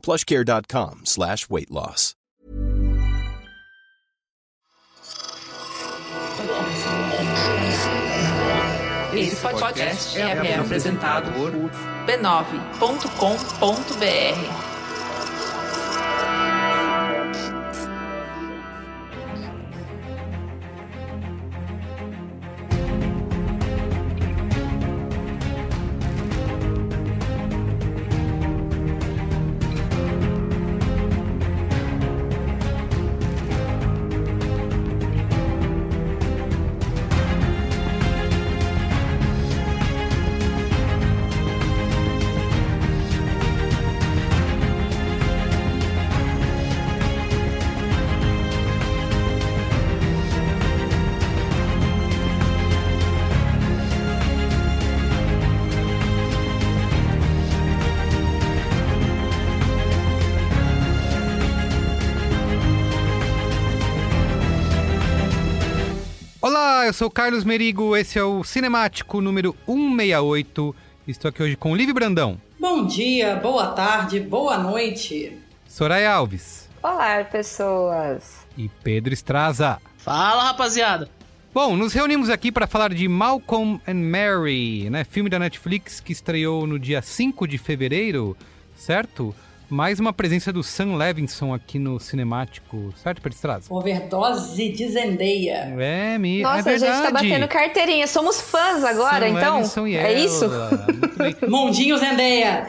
plushcare.com slash weight loss. Esse podcast é apresentado por b9.com.br. eu sou o Carlos Merigo, esse é o Cinemático número 168. Estou aqui hoje com Liv Brandão, Bom dia, boa tarde, boa noite. Soraya Alves Olá, pessoas. e Pedro Estraza. Fala, rapaziada. Bom, nos reunimos aqui para falar de Malcolm and Mary, né? Filme da Netflix que estreou no dia 5 de fevereiro, certo? Mais uma presença do Sam Levinson aqui no Cinemático, certo, Pedro Estraza? Overdose de Zendeia. É, me, Nossa, é a verdade. gente tá batendo carteirinha. Somos fãs agora, Sam então? Levinson e É ela. isso? Mundinho Zendeia.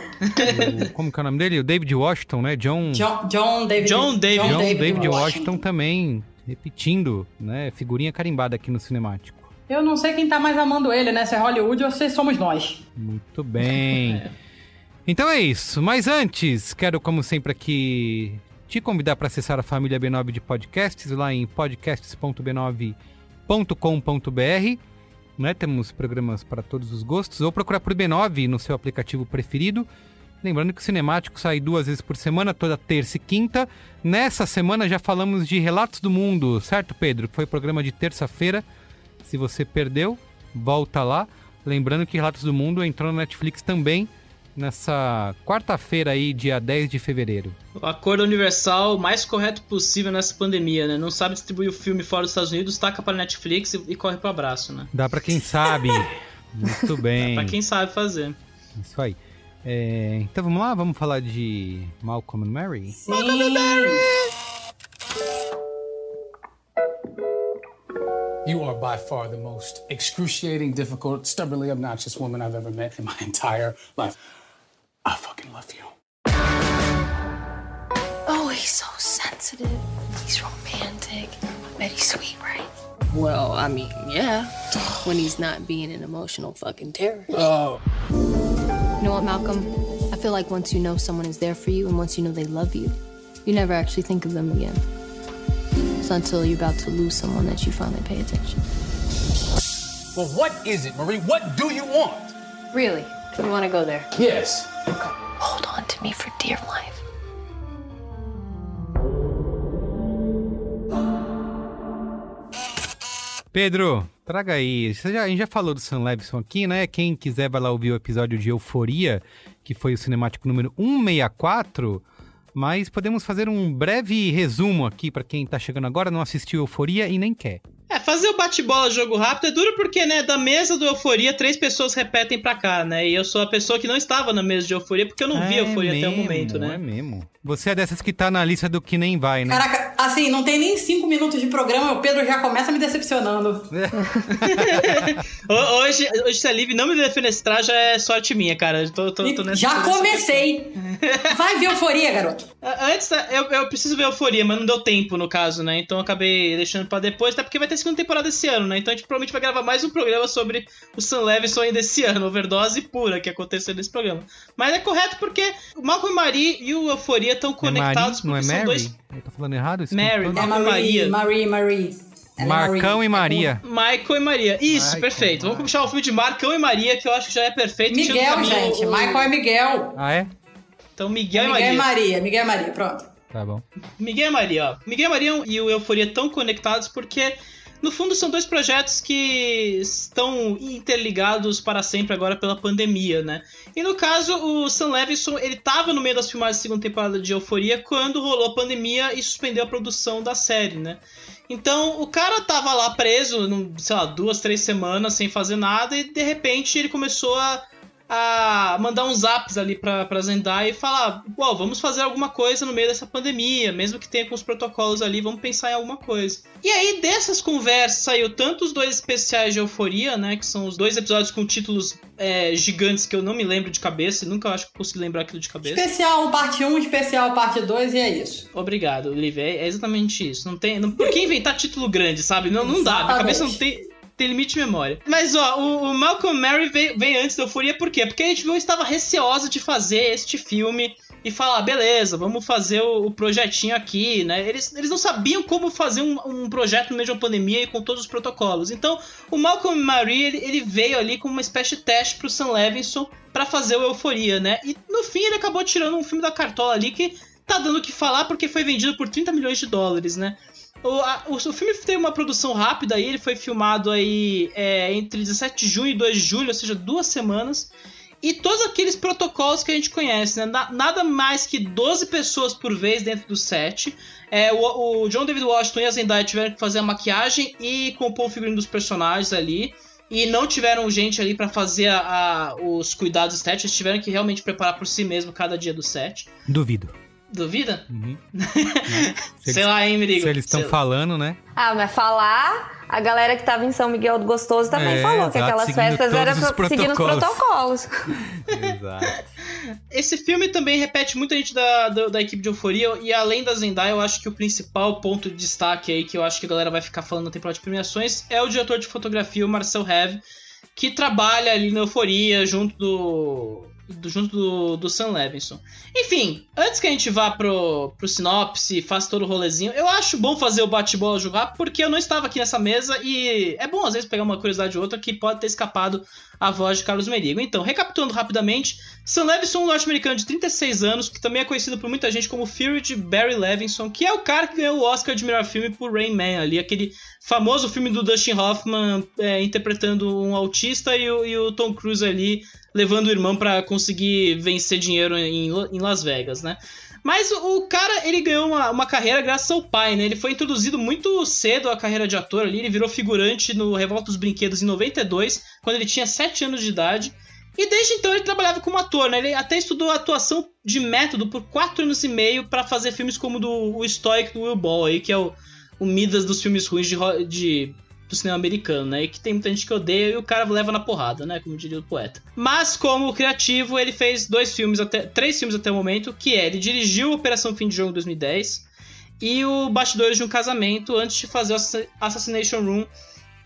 O- como que é o nome dele? O David Washington, né? John... John, John David. John David- John David, Washington. também repetindo, né? Figurinha carimbada aqui no Cinemático. Eu não sei quem tá mais amando ele, né? Se é Hollywood ou se somos nós. Muito bem. Então é isso. Mas antes, quero, como sempre, aqui te convidar para acessar a família B9 de podcasts lá em podcasts.b9.com.br. Né? Temos programas para todos os gostos. Ou procurar por B9 no seu aplicativo preferido. Lembrando que o Cinemático sai duas vezes por semana, toda terça e quinta. Nessa semana já falamos de Relatos do Mundo, certo, Pedro? Foi programa de terça-feira. Se você perdeu, volta lá. Lembrando que Relatos do Mundo entrou na Netflix também nessa quarta-feira aí, dia 10 de fevereiro. O acordo universal mais correto possível nessa pandemia, né? Não sabe distribuir o filme fora dos Estados Unidos, taca pra Netflix e, e corre pro abraço, né? Dá pra quem sabe. Muito bem. Pra quem sabe fazer. Isso aí. É, então vamos lá, vamos falar de Malcolm and Mary? Sim. You are by far the most excruciating, difficult, stubbornly obnoxious woman I've ever met in my entire life. I fucking love you. Oh, he's so sensitive. He's romantic. I bet he's sweet, right? Well, I mean, yeah. when he's not being an emotional fucking terror. Oh. You know what, Malcolm? I feel like once you know someone is there for you and once you know they love you, you never actually think of them again. It's until you're about to lose someone that you finally pay attention. Well, what is it, Marie? What do you want? Really? We want to go there. Yes. Okay. Hold on to me for dear life. Pedro, traga aí. Já, a gente já falou do Sam Levinson aqui, né? Quem quiser vai lá ouvir o episódio de Euforia, que foi o cinemático número 164. Mas podemos fazer um breve resumo aqui para quem está chegando agora, não assistiu Euforia e nem quer. É, fazer o bate-bola jogo rápido é duro porque, né, da mesa do Euforia, três pessoas repetem pra cá, né? E eu sou a pessoa que não estava na mesa de Euforia porque eu não vi É Euforia até o mesmo, momento, né? É mesmo. Você é dessas que tá na lista do que nem vai, né? Caraca, assim, não tem nem cinco minutos de programa, o Pedro já começa me decepcionando. Ho- Hoje, hoje se a Liv não me defenestrar já é sorte minha, cara. Eu Tô, tô, tô nessa Já comecei. Vai ver euforia, garoto. Antes, tá, eu, eu preciso ver Euforia, mas não deu tempo, no caso, né? Então eu acabei deixando pra depois, até porque vai ter segunda temporada esse ano, né? Então a gente provavelmente vai gravar mais um programa sobre o Sam Levinson ainda esse ano, overdose pura que aconteceu nesse programa. Mas é correto porque o Malcolm e Marie e o Euforia estão É conectados Mari, não é porque são Mary? dois... Eu tô falando errado? Mary? É e Marie, Maria. Marie, Marie. Ela é Marcão Marie. e Maria. Michael e Maria. Isso, Michael, perfeito. Vamos chamar o filme de Marcão e Maria, que eu acho que já é perfeito. Miguel, gente. o- Michael é Miguel. Ah, é? Então Miguel, Miguel e e Maria. Maria. Miguel e Maria, pronto. Tá bom. Miguel e Maria, ó. Miguel e Maria e o Euforia estão conectados porque, no fundo, são dois projetos que estão interligados para sempre agora pela pandemia, né? E no caso, o Sam Levinson, ele tava no meio das filmagens da segunda temporada de Euforia quando rolou a pandemia e suspendeu a produção da série, né? Então, o cara tava lá preso, sei lá, duas, três semanas sem fazer nada e, de repente, ele começou a a mandar uns zaps ali pra, pra Zendaya e falar: Uau, vamos fazer alguma coisa no meio dessa pandemia, mesmo que tenha com os protocolos ali, vamos pensar em alguma coisa. E aí, dessas conversas, saiu tanto os dois especiais de Euforia, né? Que são os dois episódios com títulos é, gigantes que eu não me lembro de cabeça, e nunca acho que consigo lembrar aquilo de cabeça. Especial parte 1, especial parte 2 e é isso. Obrigado, Olivia. É é exatamente isso. Não tem. Não, por que inventar título grande, sabe? Não, não dá. Minha cabeça não tem. Tem limite de memória. Mas, ó, o, o Malcolm Mary veio, veio antes da Euforia, por quê? Porque a HBO estava receosa de fazer este filme e falar, beleza, vamos fazer o, o projetinho aqui, né? Eles, eles não sabiam como fazer um, um projeto no meio de uma pandemia e com todos os protocolos. Então, o Malcolm Mary, ele, ele veio ali como uma espécie de teste pro Sam Levinson pra fazer o Euforia, né? E no fim ele acabou tirando um filme da cartola ali que tá dando o que falar porque foi vendido por 30 milhões de dólares, né? O, a- o, o filme teve uma produção rápida aí, ele foi filmado aí é, entre 17 de junho e 2 de julho, ou seja, duas semanas. E todos aqueles protocolos que a gente conhece, né? Na- nada mais que 12 pessoas por vez dentro do set. É, o, o John David Washington e a Zendaya tiveram que fazer a maquiagem e compor o figurino dos personagens ali. E não tiveram gente ali pra fazer a- a- os cuidados estéticos, tiveram que realmente preparar por si mesmo cada dia do set. Duvido. Duvida? Uhum. Sei eles- lá, hein, Merigo? Se eles estão Sei- falando, né? Ah, mas falar, a galera que tava em São Miguel do Gostoso também É, falou que exato, aquelas seguindo festas eram pro- seguindo os protocolos. protocolos. Exato. Esse filme também repete muita gente da, da, da equipe de Euforia, e além da Zendaya, eu acho que o principal ponto de destaque aí, que eu acho que a galera vai ficar falando na temporada de premiações, é o diretor de fotografia, o Marcel Heve, que trabalha ali na Euforia junto do. Do- junto do, do Sam Levinson. Enfim, antes que a gente vá pro, pro sinopse e faça todo o rolezinho, eu acho bom fazer o bate-bola jogar, porque eu não estava aqui nessa mesa e é bom às vezes pegar uma curiosidade ou outra que pode ter escapado a voz de Carlos Merigo. Então, recapitulando rapidamente, Sam Levinson um norte-americano de 36 anos, que também é conhecido por muita gente como Fury de Barry Levinson, que é o cara que ganhou o Oscar de melhor filme por Rain Man ali, aquele famoso filme do Dustin Hoffman é, interpretando um autista e o, e o Tom Cruise ali levando o irmão pra conseguir vencer dinheiro em, em Las Vegas, né? Mas o, o cara, ele ganhou uma, uma carreira graças ao pai, né? Ele foi introduzido muito cedo à carreira de ator ali, ele virou figurante no Revolta dos Brinquedos em 92, quando ele tinha 7 anos de idade. E desde então ele trabalhava como ator, né? Ele até estudou atuação de método por 4 anos e meio pra fazer filmes como do, o Stoic do Will Ball aí, que é o, o Midas dos filmes ruins de, de- do cinema americano, né? E que tem muita gente que odeia e o cara leva na porrada, né? Como diria o poeta. Mas como criativo, ele fez dois filmes até três filmes até o momento, que é ele dirigiu Operação Fim de Jogo 2010 e o Bastidores de um Casamento antes de fazer o Assa- Assassination Room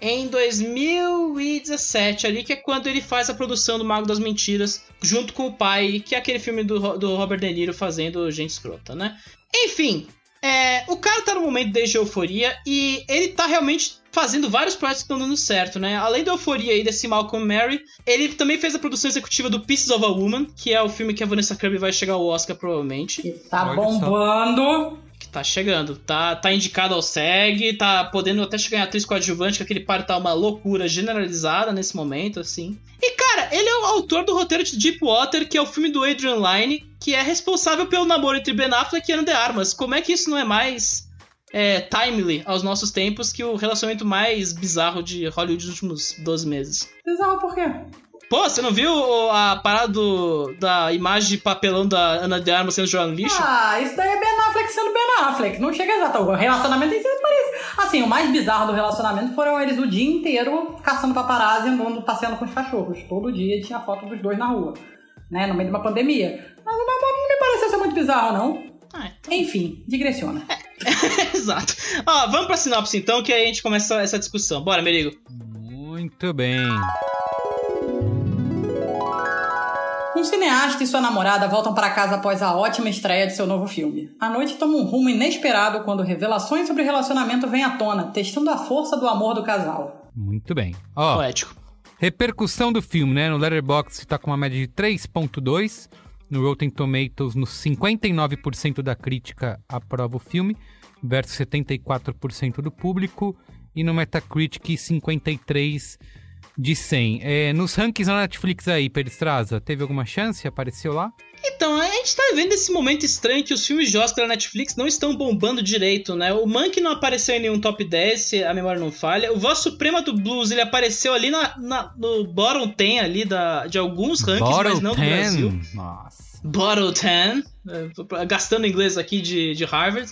em 2017 ali, que é quando ele faz a produção do Mago das Mentiras junto com o pai, que é aquele filme do, do Robert De Niro fazendo gente escrota, né? Enfim, é, o cara tá no momento desde Euforia e ele tá realmente fazendo vários projetos que estão dando certo, né? Além da Euforia e desse Malcolm Mary, ele também fez a produção executiva do Pieces of a Woman, que é o filme que a Vanessa Kirby vai chegar ao Oscar provavelmente. Tá bombando. Tá chegando. Tá, tá indicado ao SEG, tá podendo até chegar em atriz coadjuvante, que aquele par tá uma loucura generalizada nesse momento, assim. E, cara, ele é o autor do roteiro de Deepwater, que é o filme do Adrian Lyne, que é responsável pelo namoro entre Ben Affleck e Ana de Armas. Como é que isso não é mais é, timely aos nossos tempos que o relacionamento mais bizarro de Hollywood nos últimos 12 meses? Bizarro por quê? Pô, você não viu a parada do, da imagem de papelão da Ana de Armas sendo jogada no lixo? Ah, isso daí é Ben Affleck sendo Ben Affleck. Não chega exato. O relacionamento em si parece. Assim, o mais bizarro do relacionamento foram eles o dia inteiro caçando paparazzi e andando, passeando com os cachorros. Todo dia tinha foto dos dois na rua. Né, no meio de uma pandemia. Mas não, não me pareceu ser muito bizarro, não. Ah, então... Enfim, digressiona. É. Exato. Ó, vamos pra sinopse então, que aí a gente começa essa discussão. Bora, Merigo. Muito bem. Cineasta e sua namorada voltam para casa após a ótima estreia de seu novo filme. A noite toma um rumo inesperado quando revelações sobre o relacionamento vêm à tona, testando a força do amor do casal. Muito bem. Ó, Poético. repercussão do filme, né? No Letterboxd tá com uma média de 3.2. No Rotten Tomatoes, nos 59% da crítica aprova o filme, versus 74% do público. E no Metacritic, 53% de 100. É, nos rankings na Netflix aí, Peristraza, teve alguma chance? Apareceu lá? Então, a gente tá vendo esse momento estranho que os filmes de Oscar da Netflix não estão bombando direito, né? O Monkey não apareceu em nenhum top 10, se a memória não falha. O Voz Suprema do Blues, ele apareceu ali na, na- no bottom 10 ali da, de alguns rankings, Bottle mas não do 10? Brasil. Nossa. Bottle 10, é, gastando inglês aqui de, de Harvard.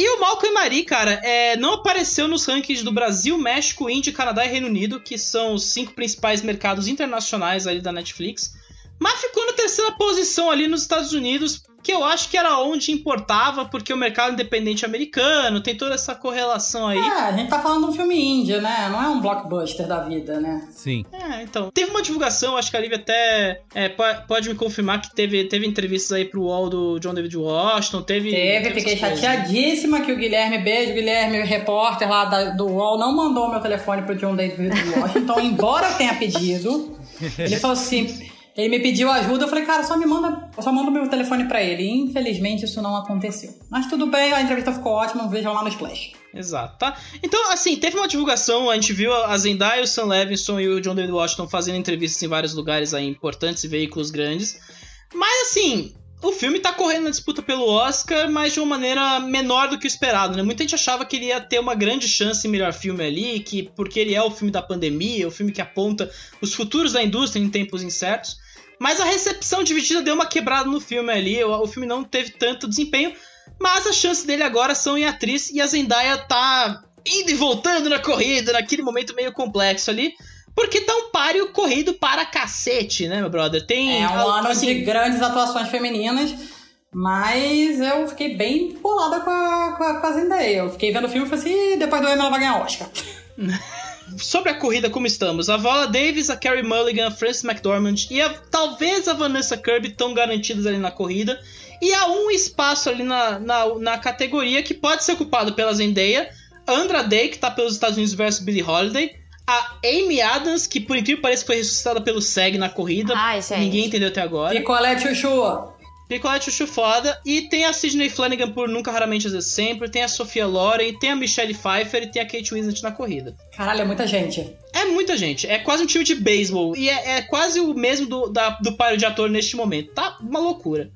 E o Malcolm e Marie, cara, é, não apareceu nos rankings do Brasil, México, Índia, Canadá e Reino Unido, que são os cinco principais mercados internacionais ali da Netflix. Mas ficou na terceira posição ali nos Estados Unidos, que eu acho que era onde importava, porque o mercado independente americano tem toda essa correlação aí. É, a gente tá falando de um filme índia, né? Não é um blockbuster da vida, né? Sim. É, então. Teve uma divulgação, acho que a Lívia até é, po- pode me confirmar que teve, teve entrevistas aí pro UOL do John David Washington, teve. Teve, fiquei essas coisas. chateadíssima que o Guilherme, beijo, Guilherme, repórter lá da- do UOL, não mandou meu telefone pro John David Washington, embora eu tenha pedido. Ele falou assim. Ele me pediu ajuda, eu falei, cara, só me manda, só mando meu telefone pra ele. E, infelizmente isso não aconteceu. Mas tudo bem, a entrevista ficou ótima, vejam lá no Splash. Exato, tá? Então, assim, teve uma divulgação, a gente viu a Zendaya, o Sam Levinson e o John David Washington fazendo entrevistas em vários lugares aí importantes e veículos grandes. Mas, assim, o filme tá correndo na disputa pelo Oscar, mas de uma maneira menor do que o esperado, né? Muita gente achava que ele ia ter uma grande chance em melhor filme ali, que porque ele é o filme da pandemia, o filme que aponta os futuros da indústria em tempos incertos. Mas a recepção dividida deu uma quebrada no filme ali, o, o filme não teve tanto desempenho, mas as chances dele agora são em atriz e a Zendaya tá indo e voltando na corrida, naquele momento meio complexo ali. Porque tá um páreo corrido para cacete, né, meu brother? Tem. É um ano assim, de grandes atuações femininas, mas eu fiquei bem bolada com a, com a, com a Zendaya. Eu fiquei vendo o filme e falei assim, "Ih, depois do Emma ela vai ganhar Oscar. Sobre a corrida, como estamos? A Viola Davis, a Carrie Mulligan, a Frances McDormand e a, talvez a Vanessa Kirby estão garantidas ali na corrida. E há um espaço ali na, na, na categoria que pode ser ocupado pela Zendaya, Andra Day, que tá pelos Estados Unidos versus Billie Holiday, a Amy Adams, que por incrível que pareça foi ressuscitada pelo SEG na corrida. Ai, gente. Ninguém entendeu até agora. Picolé Chuchu. Picolé Chuchu foda. E tem a Sidney Flanagan por Nunca, Raramente, Às vezes Sempre. Tem a Sofia Loren, tem a Michelle Pfeiffer e tem a Kate Winslet na corrida. Caralho, é muita gente. É muita gente. É quase um time de beisebol. E é, é quase o mesmo do, da, do páreo de ator neste momento. Tá uma loucura.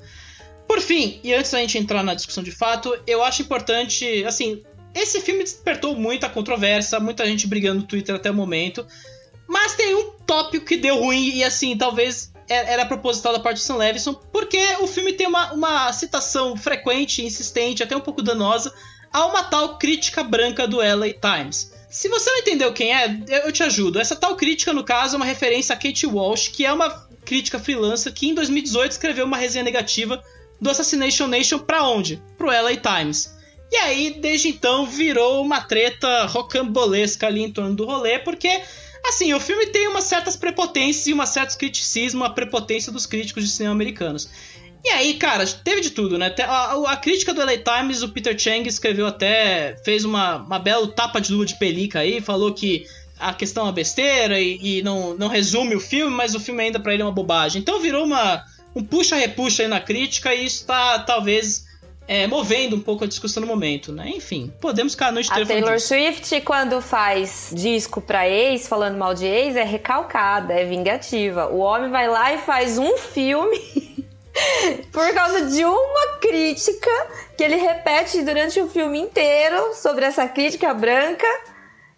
Por fim, e antes da gente entrar na discussão de fato, eu acho importante, assim, esse filme despertou muita controvérsia, muita gente brigando no Twitter até o momento. Mas tem um tópico que deu ruim e, assim, talvez é- era proposital da parte do Sam Levinson, porque o filme tem uma, uma citação frequente, insistente, até um pouco danosa, a uma tal crítica branca do LA Times. Se você não entendeu quem é, eu te ajudo. Essa tal crítica, no caso, é uma referência a Kate Walsh, que é uma crítica freelancer que em 2018 escreveu uma resenha negativa do Assassination Nation pra onde? Pro LA Times. E aí, desde então, virou uma treta rocambolesca ali em torno do rolê, porque, assim, o filme tem umas certas prepotências e uma certos criticismo, a prepotência dos críticos de cinema americanos. E aí, cara, teve de tudo, né? A, a- a crítica do LA Times, o Peter Chang escreveu até, fez uma, uma bela tapa de luva de pelica aí, falou que a questão é uma besteira e, e não, não resume o filme, mas o filme ainda pra ele é uma bobagem. Então virou uma, um puxa-repuxa aí na crítica e isso tá, talvez, é, movendo um pouco a discussão no momento, né? Enfim, podemos ficar a noite A Taylor disso. Swift, quando faz disco pra ex, falando mal de ex, é recalcada, é vingativa. O homem vai lá e faz um filme por causa de uma crítica que ele repete durante o filme inteiro sobre essa crítica branca.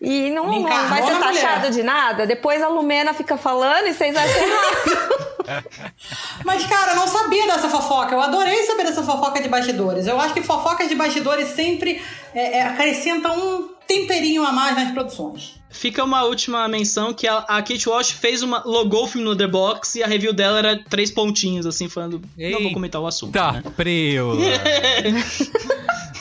E não, não vai ser taxado de nada. Depois a Lumena fica falando e vocês acham errado. Mas, cara, eu não sabia dessa fofoca. Eu adorei saber dessa fofoca de bastidores. Eu acho que fofocas de bastidores sempre é, é, acrescentam um temperinho a mais nas produções. Fica uma última menção que a, a Kate Walsh fez uma. logou o filme no The Box e a review dela era três pontinhos, assim, falando. Não vou comentar o assunto. Tá, né? preula.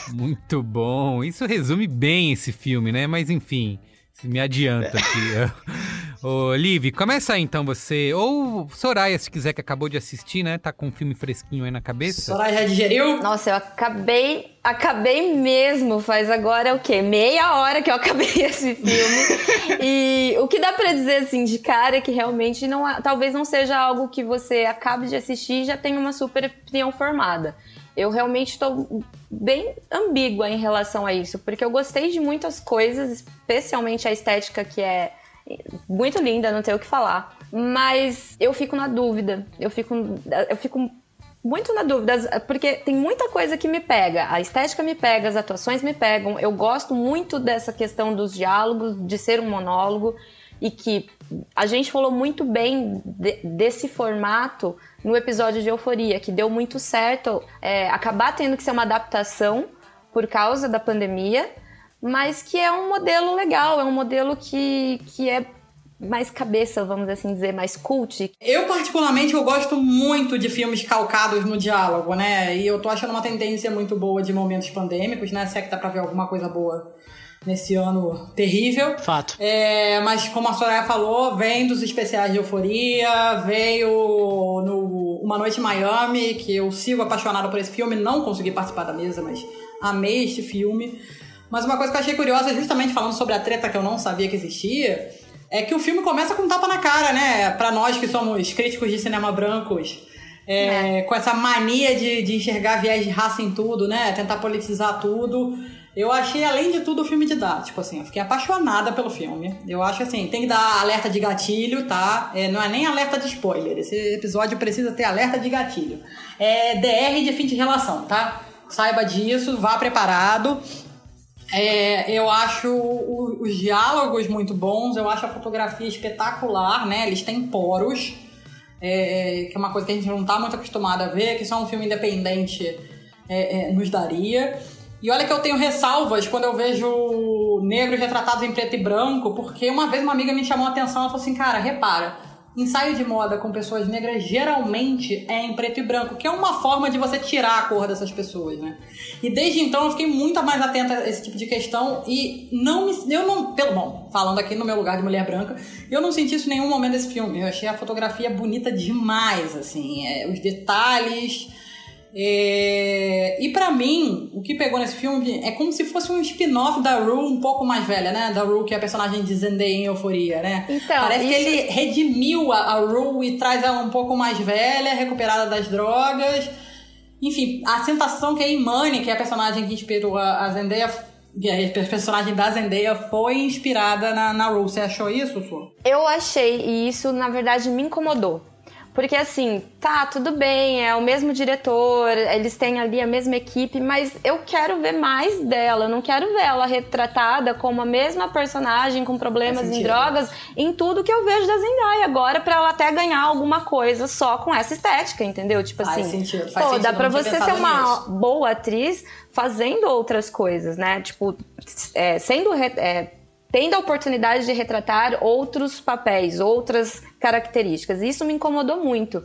Muito bom. Isso resume bem esse filme, né? Mas enfim, se me adianta aqui. Ô, Liv, começa aí então você. Ou Soraya, se quiser, que acabou de assistir, né? Tá com um filme fresquinho aí na cabeça. Soraya já digeriu? Nossa, eu acabei, acabei mesmo. Faz agora o quê? Meia hora que eu acabei esse filme. e o que dá pra dizer assim de cara é que realmente não, é- talvez não seja algo que você acabe de assistir e já tenha uma super opinião formada. Eu realmente estou bem ambígua em relação a isso, porque eu gostei de muitas coisas, especialmente a estética que é muito linda, não tenho o que falar. Mas eu fico na dúvida. Eu fico, eu fico muito na dúvida, porque tem muita coisa que me pega. A estética me pega, as atuações me pegam. Eu gosto muito dessa questão dos diálogos, de ser um monólogo. E que a gente falou muito bem de- desse formato no episódio de Euforia, que deu muito certo é, acabar tendo que ser uma adaptação por causa da pandemia, mas que é um modelo legal, é um modelo que, que é mais cabeça, vamos assim dizer, mais cult. Eu, particularmente, eu gosto muito de filmes calcados no diálogo, né? E eu tô achando uma tendência muito boa de momentos pandêmicos, né? Se é que dá pra ver alguma coisa boa nesse ano terrível. Fato. É, mas como a Soraya falou, vem dos especiais de Euforia, veio no Uma Noite em Miami, que eu sigo apaixonada por esse filme, não consegui participar da mesa, mas amei este filme. Mas uma coisa que eu achei curiosa, justamente falando sobre a treta que eu não sabia que existia, é que o filme começa com um tapa na cara, né? Pra nós que somos críticos de cinema brancos, é, com essa mania de, de enxergar viés de raça em tudo, né? Tentar politizar tudo. Eu achei, além de tudo, o filme didático, assim. Eu fiquei apaixonada pelo filme. Eu acho assim, tem que dar alerta de gatilho, tá? É, não é nem alerta de spoiler. Esse episódio precisa ter alerta de gatilho. É DR de fim de relação, tá? Saiba disso, vá preparado. É, eu acho os diálogos muito bons, eu acho a fotografia espetacular, né? Eles têm poros, é, que é uma coisa que a gente não tá muito acostumado a ver, que só um filme independente é, é, nos daria. E olha que eu tenho ressalvas quando eu vejo negros retratados em preto e branco, porque uma vez uma amiga me chamou a atenção, ela falou assim, cara, repara, ensaio de moda com pessoas negras geralmente é em preto e branco, que é uma forma de você tirar a cor dessas pessoas, né? E desde então eu fiquei muito mais atenta a esse tipo de questão e não me, eu não, pelo bom, falando aqui no meu lugar de mulher branca, eu não senti isso em nenhum momento desse filme. Eu achei a fotografia bonita demais, assim, é, os detalhes. É, E pra mim, o que pegou nesse filme é como se fosse um spin-off da Rue um pouco mais velha, né? Da Rue, que é a personagem de Zendaya em Euforia, né? Então, Parece que isso- ele redimiu a, a Rue e traz ela um pouco mais velha, recuperada das drogas. Enfim, a sensação que a Imani, que é a personagem que inspirou a, a Zendaya, que é a personagem da Zendaya, foi inspirada na, na Rue. Você achou isso, Su? Eu achei, e isso na verdade me incomodou. Porque assim, tá, tudo bem, é o mesmo diretor, eles têm ali a mesma equipe, mas eu quero ver mais dela. Eu não quero ver ela retratada como a mesma personagem com problemas Faz em drogas em tudo que eu vejo da Zendaya agora, pra ela até ganhar alguma coisa só com essa estética, entendeu? Tipo Faz assim, sentido, faz pô, sentido, dá tinha você ser uma nisso. boa atriz fazendo outras coisas, né? Tipo, é, sendo é, tendo a oportunidade de retratar outros papéis, outras características. Isso me incomodou muito.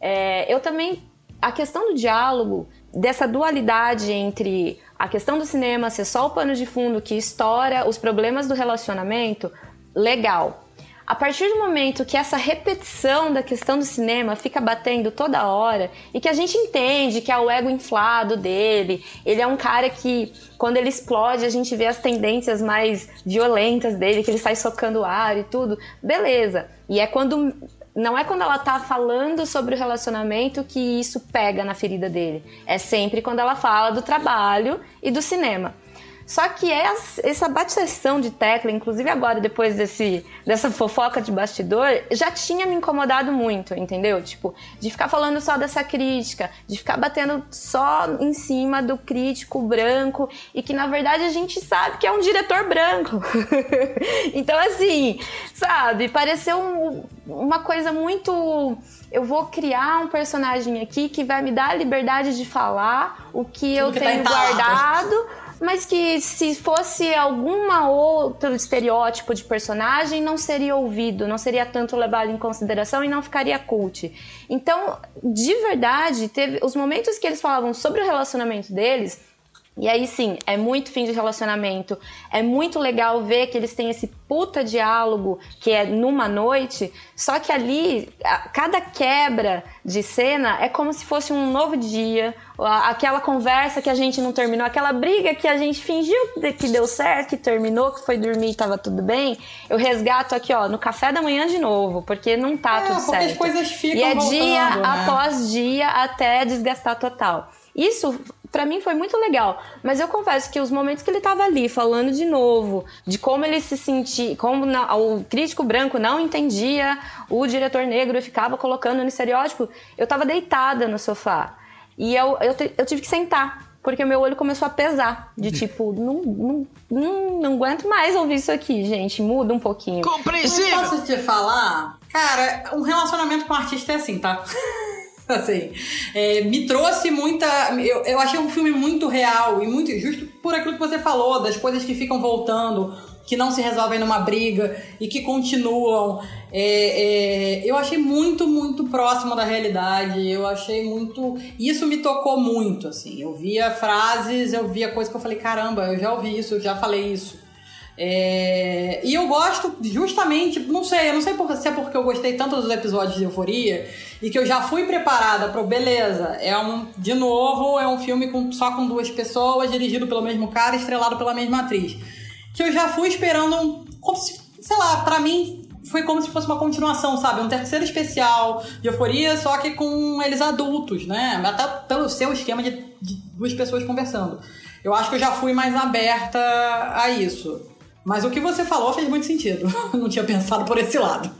É, eu também. A questão do diálogo, dessa dualidade entre a questão do cinema ser só o pano de fundo que estoura os problemas do relacionamento, legal. A partir do momento que essa repetição da questão do cinema fica batendo toda hora e que a gente entende que é o ego inflado dele, ele é um cara que, quando ele explode, a gente vê as tendências mais violentas dele, que ele sai socando o ar e tudo, beleza. E é quando não é quando ela tá falando sobre o relacionamento que isso pega na ferida dele. É sempre quando ela fala do trabalho e do cinema. Só que essa bateção de tecla, inclusive agora, depois desse, dessa fofoca de bastidor, já tinha me incomodado muito, entendeu? Tipo, de ficar falando só dessa crítica, de ficar batendo só em cima do crítico branco e que na verdade a gente sabe que é um diretor branco. então, assim, sabe, pareceu um, uma coisa muito eu vou criar um personagem aqui que vai me dar a liberdade de falar o que Tudo eu que tá tenho tá guardado mas que se fosse alguma outro estereótipo de personagem não seria ouvido, não seria tanto levado em consideração e não ficaria cult. Então, de verdade, teve os momentos que eles falavam sobre o relacionamento deles, e aí sim, é muito fim de relacionamento. É muito legal ver que eles têm esse puta diálogo que é numa noite, só que ali, cada quebra de cena é como se fosse um novo dia, aquela conversa que a gente não terminou, aquela briga que a gente fingiu que deu certo, que terminou, que foi dormir e tava tudo bem. Eu resgato aqui, ó, no café da manhã de novo, porque não tá é, tudo certo. As coisas ficam e é voltando, dia né? após dia até desgastar total. Isso para mim foi muito legal. Mas eu confesso que os momentos que ele tava ali falando de novo, de como ele se sentia, como o crítico branco não entendia o diretor negro e ficava colocando no estereótipo, eu tava deitada no sofá. E eu, eu, eu tive que sentar, porque meu olho começou a pesar. De tipo, não, não, não, não aguento mais ouvir isso aqui, gente. Muda um pouquinho. Compreensível! Posso te falar? Cara, um relacionamento com artista é assim, tá? assim, é, me trouxe muita. Eu, eu achei um filme muito real e muito justo por aquilo que você falou, das coisas que ficam voltando, que não se resolvem numa briga e que continuam. É, é, eu achei muito, muito próximo da realidade. Eu achei muito. Isso me tocou muito, assim. Eu via frases, eu via coisas que eu falei: caramba, eu já ouvi isso, eu já falei isso. É... E eu gosto justamente, não sei, eu não sei se é porque eu gostei tanto dos episódios de Euforia e que eu já fui preparada para beleza. É um, de novo, é um filme com, só com duas pessoas, dirigido pelo mesmo cara, estrelado pela mesma atriz. Que eu já fui esperando um, como se, sei lá, para mim foi como se fosse uma continuação, sabe? Um terceiro especial de Euforia, só que com eles adultos, né? Até pelo seu esquema de, de duas pessoas conversando. Eu acho que eu já fui mais aberta a isso. Mas o que você falou fez muito sentido. Não tinha pensado por esse lado.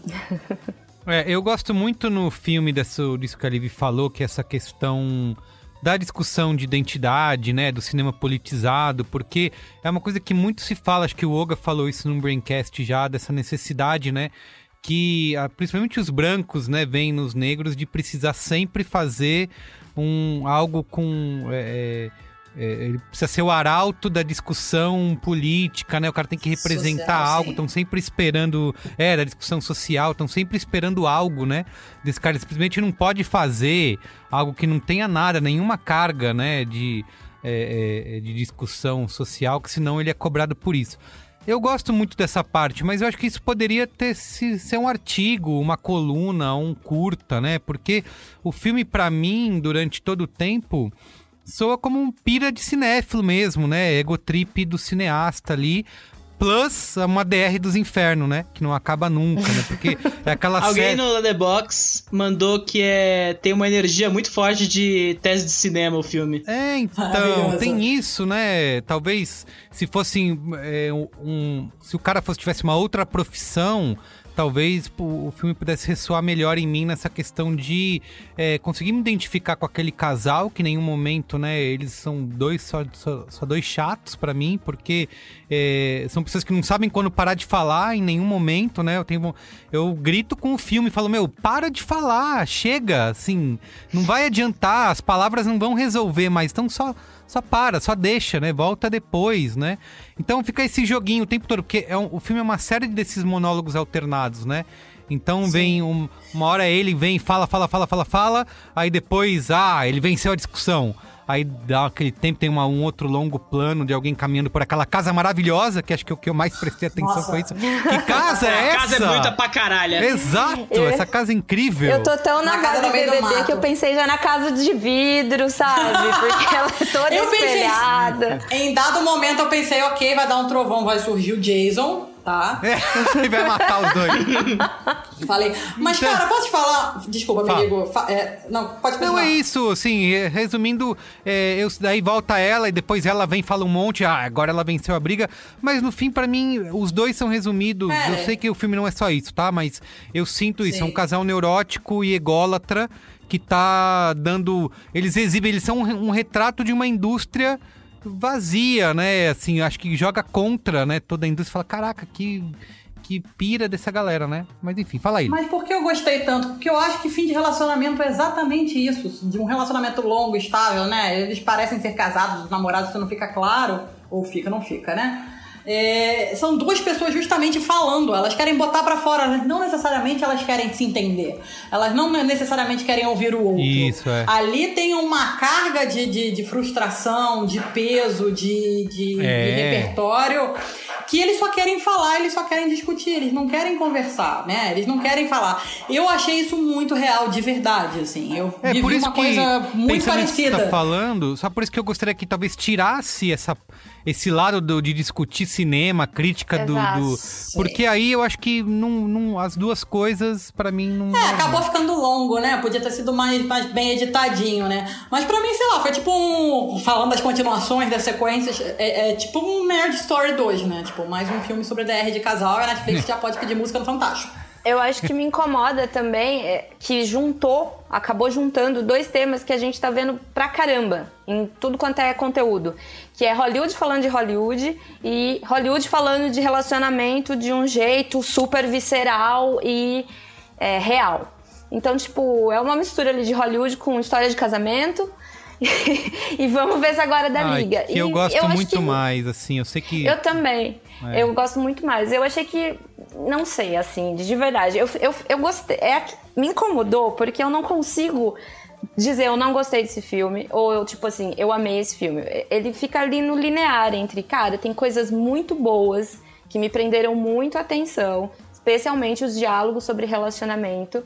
É, eu gosto muito no filme desse, disso que a Liv falou, que é essa questão da discussão de identidade, né, do cinema politizado, porque é uma coisa que muito se fala, acho que o Oga falou isso num Braincast já, dessa necessidade, né, que ah, principalmente os brancos, né, veem nos negros de precisar sempre fazer um algo com é, é, ele precisa ser o arauto da discussão política, né? O cara tem que representar social, algo, estão sempre esperando. É, da discussão social, estão sempre esperando algo, né? Desse cara. Ele simplesmente não pode fazer algo que não tenha nada, nenhuma carga, né? De, é, é, de discussão social, que senão ele é cobrado por isso. Eu gosto muito dessa parte, mas eu acho que isso poderia ter se, ser um artigo, uma coluna, um curta, né? Porque o filme, para mim, durante todo o tempo, soa como um pira de cinéfilo mesmo, né? Egotrip do cineasta ali. Plus uma DR dos infernos, né? Que não acaba nunca, né? Porque é aquela Alguém série... no Letterboxd mandou que é... tem uma energia muito forte de tese de cinema o filme. É, então, tem isso, né? Talvez se fosse é, um... Se o cara fosse, tivesse uma outra profissão talvez o filme pudesse ressoar melhor em mim nessa questão de é, conseguir me identificar com aquele casal que em nenhum momento, né, eles são dois só, só, só dois chatos para mim, porque é, são pessoas que não sabem quando parar de falar em nenhum momento, né? Eu tenho eu grito com o filme e falo, meu, para de falar, chega, assim, não vai adiantar, as palavras não vão resolver, mas estão só só para, só deixa, né? Volta depois, né? Então fica esse joguinho o tempo todo, porque é um, o filme é uma série desses monólogos alternados, né? Então Sim. vem um, uma hora ele vem, fala, fala, fala, fala, fala, aí depois, ah, ele venceu a discussão. Aí dá aquele tempo, tem uma, um outro longo plano de alguém caminhando por aquela casa maravilhosa, que acho que o que eu mais prestei atenção Nossa. foi isso. Que casa é essa? A casa é muita pra caralho. Exato, eu, essa casa é incrível. Eu tô tão na, casa do BBB que eu pensei já na casa de vidro, sabe? Porque ela é toda eu espelhada. Pensei, em dado momento eu pensei, ok, vai dar um trovão, vai surgir o Jason tá? É, vai matar os dois. Falei. Mas, cara, posso te falar? Desculpa, Fala. amigo. Fa- é, não, pode Não, continuar. é isso, assim, resumindo, é, eu, daí volta ela e depois ela vem e fala um monte, ah, agora ela venceu a briga, mas no fim, pra mim, os dois são resumidos, É. eu sei que o filme não é só isso, tá, mas eu sinto isso, é um Sim. casal neurótico e ególatra que tá dando, eles exibem, eles são um, um retrato de uma indústria vazia, né, assim, acho que joga contra, né, toda a indústria, fala, caraca, que... Que pira dessa galera, né? Mas enfim, fala aí. Mas por que eu gostei tanto? Porque eu acho que fim de relacionamento é exatamente isso. De um relacionamento longo, estável, né? Eles parecem ser casados, namorados, isso não fica claro. Ou fica, não fica, né? É, são duas pessoas justamente falando. Elas querem botar pra fora. Não necessariamente elas querem se entender. Elas não necessariamente querem ouvir o outro. Isso, é. Ali tem uma carga de, de, de frustração, de peso, de, de, de É. repertório que eles só querem falar, eles só querem discutir, eles não querem conversar, né? Eles não querem falar. Eu achei isso muito real, de verdade, assim. Eu É vivi por isso uma que, coisa muito nisso que parecida. você tá falando, só por isso que eu gostaria que talvez tirasse essa, esse lado do- de discutir cinema, crítica do, Exato. do- Porque aí eu acho que não, não- as duas coisas, pra mim, não. É, acabou ficando longo, né? Podia ter sido mais, mais bem editadinho, né? Mas pra mim, sei lá, foi tipo um. Falando das continuações, das sequências, é, é tipo um Nerd Story 2, né? Tipo, mais um filme sobre DR de casal e a Netflix já pode pedir música no Fantástico. Eu acho que me incomoda também é, que juntou, acabou juntando dois temas que a gente tá vendo pra caramba em tudo quanto é conteúdo. Que é Hollywood falando de Hollywood e Hollywood falando de relacionamento de um jeito super visceral e é, real. Então, tipo, é uma mistura ali de Hollywood com história de casamento. e vamos ver se agora da Ai, liga. que eu gosto acho muito que- mais, assim, eu sei que. eu também. É. Eu gosto muito mais. Eu achei que. Não sei, assim, de de verdade. Eu, eu, eu gostei. É, me incomodou porque eu não consigo dizer eu não gostei desse filme. Ou eu, tipo assim, eu amei esse filme. Ele fica ali no linear entre, cara, tem coisas muito boas que me prenderam muito a atenção. Especialmente os diálogos sobre relacionamento.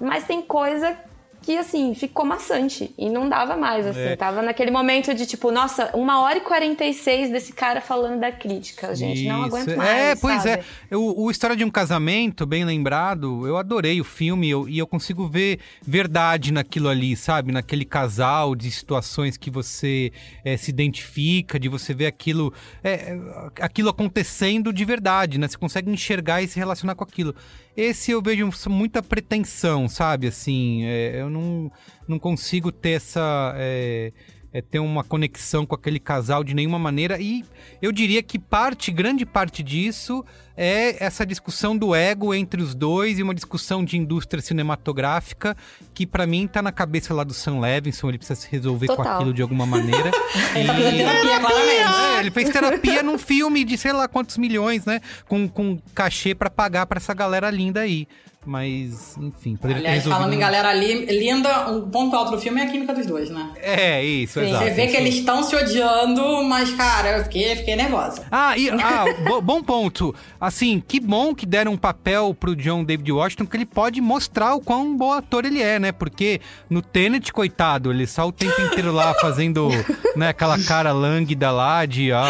Mas tem coisa que, assim, ficou maçante. E não dava mais, assim. É. Tava naquele momento de, tipo, nossa, uma hora e 46 desse cara falando da crítica, gente. Não Isso. aguento mais, É, pois sabe? é. O, o História de um Casamento, bem lembrado, eu adorei o filme eu- e eu consigo ver verdade naquilo ali, sabe? Naquele casal de situações que você eh, se identifica, de você ver aquilo, é, aquilo acontecendo de verdade, né? Você consegue enxergar e se relacionar com aquilo. Esse eu vejo muita pretensão, sabe? Assim, é, eu não, não consigo ter essa. é, é, ter uma conexão com aquele casal de nenhuma maneira. E eu diria que parte, grande parte disso é essa discussão do ego entre os dois e uma discussão de indústria cinematográfica que pra mim tá na cabeça lá do Sam Levinson, ele precisa se resolver com Total. aquilo de alguma maneira. Ele tá fazendo terapia, claramente. É, ele fez terapia num filme de sei lá quantos milhões, né? Com, com cachê pra pagar pra essa galera linda aí. Mas, enfim, poderia ter Aliás, resolvido. falando em galera ali, linda, um ponto alto do filme é a química dos dois, né? É, isso, Sim, exato. Você vê que eles estão se odiando, mas, cara, eu fiquei, fiquei nervosa. Ah, e, ah bo- bom ponto. Assim, que bom que deram um papel pro John David Washington, que ele pode mostrar o quão bom ator ele é, né? Porque no Tenet, coitado, ele só o tempo inteiro lá fazendo né, aquela cara lânguida lá de, ah,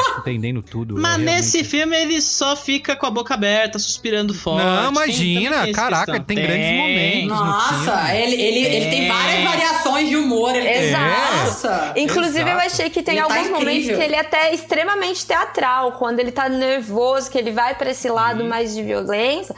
estou entendendo tudo. Mas é, nesse filme ele só fica com a boca aberta, suspirando forte. Não, imagina, tem caraca, questão. tem grandes momentos. no Nossa, ele, ele, ele tem várias variações de humor. Ele tem- Exato. Nossa. Inclusive, eu Exato. achei que tem Ele tá alguns momentos incrível. que ele é até extremamente teatral. Quando ele tá nervoso, que ele vai pra esse lado mais de violência,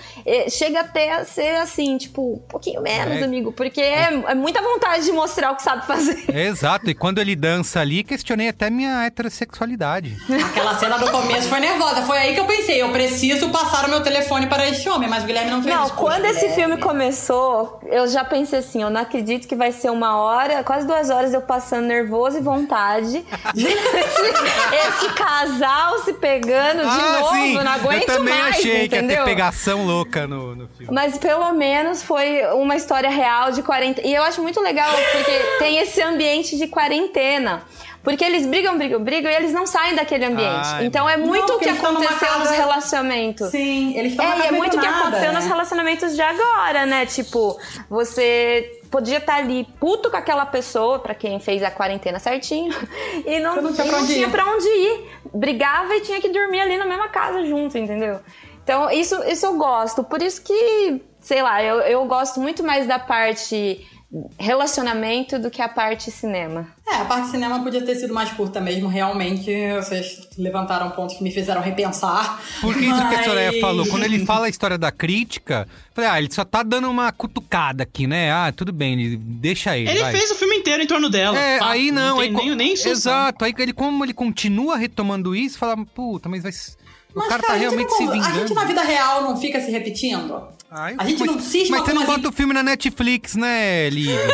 chega até a ser assim, tipo, um pouquinho menos, É. amigo. Porque é, é muita vontade de mostrar o que sabe fazer. Exato, e quando ele dança ali, questionei até minha heterossexualidade. Aquela cena do começo foi nervosa. Foi aí que eu pensei, eu preciso passar o meu telefone para este homem, mas o Guilherme não Não, quando esse filme começou, eu já pensei assim, eu não acredito que vai ser uma hora, quase duas horas eu passando nervoso e vontade. de esse, casal se pegando de ah, novo, sim, não aguento eu também mais, achei entendeu? que ia ter pegação louca no, no filme. Mas pelo menos foi uma história real de quarentena. E eu acho muito legal porque tem esse ambiente de quarentena. Porque eles brigam, brigam, brigam e eles não saem daquele ambiente. Então é muito Não, o que aconteceu nos casa- relacionamentos. Sim, eles estão É, e é muito o que aconteceu né? nos relacionamentos de agora, né? Tipo, você podia estar ali puto com aquela pessoa, pra quem fez a quarentena certinho, e não, não tinha pra não onde tinha ir. pra onde ir. Brigava e tinha que dormir ali na mesma casa junto, entendeu? Então, isso, isso eu gosto. Por isso que, sei lá, eu, eu gosto muito mais da parte relacionamento do que a parte cinema. É, a parte cinema podia ter sido mais curta mesmo, realmente. Vocês levantaram pontos que me fizeram repensar. Porque isso que a Mas- Soraya falou, quando ele fala a história da crítica, eu falei, ah, ele só tá dando uma cutucada aqui, né? Ah, tudo bem, deixa ele. Ele vai. fez o filme inteiro em torno dela. É, fato, aí não, tem aí, nem, nem. Exato, aí ele, como ele continua retomando isso, fala, puta, mas vai. O Mas, cara, cara, tá a gente realmente não- se A vingando. gente na vida real não fica se repetindo? Ai, a gente mas, não cisma Mas você não bota o filme na Netflix, né, Lívia?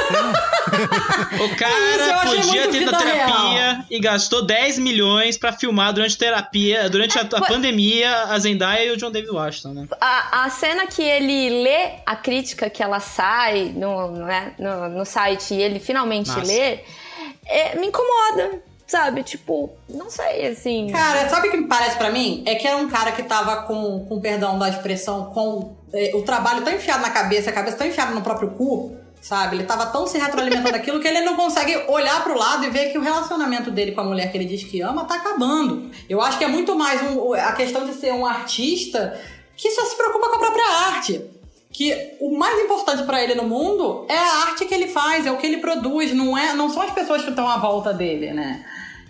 O Isso, cara achei podia ter ido terapia real. e gastou 10 milhões pra filmar durante terapia, durante a, a foi- pandemia, a Zendaya e o John David Washington, né? A, a cena que ele lê a crítica que ela sai no, né, no, no site e ele finalmente Massa. lê, é, me incomoda, sabe? Tipo, não sei, assim. Cara, sabe o que me parece pra mim? É que era um cara que tava com, com perdão da expressão, com é, o trabalho tão enfiado na cabeça, a cabeça tão enfiada no próprio cu, sabe? Ele tava tão se retroalimentando daquilo que ele não consegue olhar pro lado e ver que o relacionamento dele com a mulher que ele diz que ama tá acabando. Eu acho que é muito mais um- a questão de ser um artista que só se preocupa com a própria arte. Que o mais importante pra ele no mundo é a arte que ele faz, é o que ele produz, não, é, não são as pessoas que estão à volta dele, né?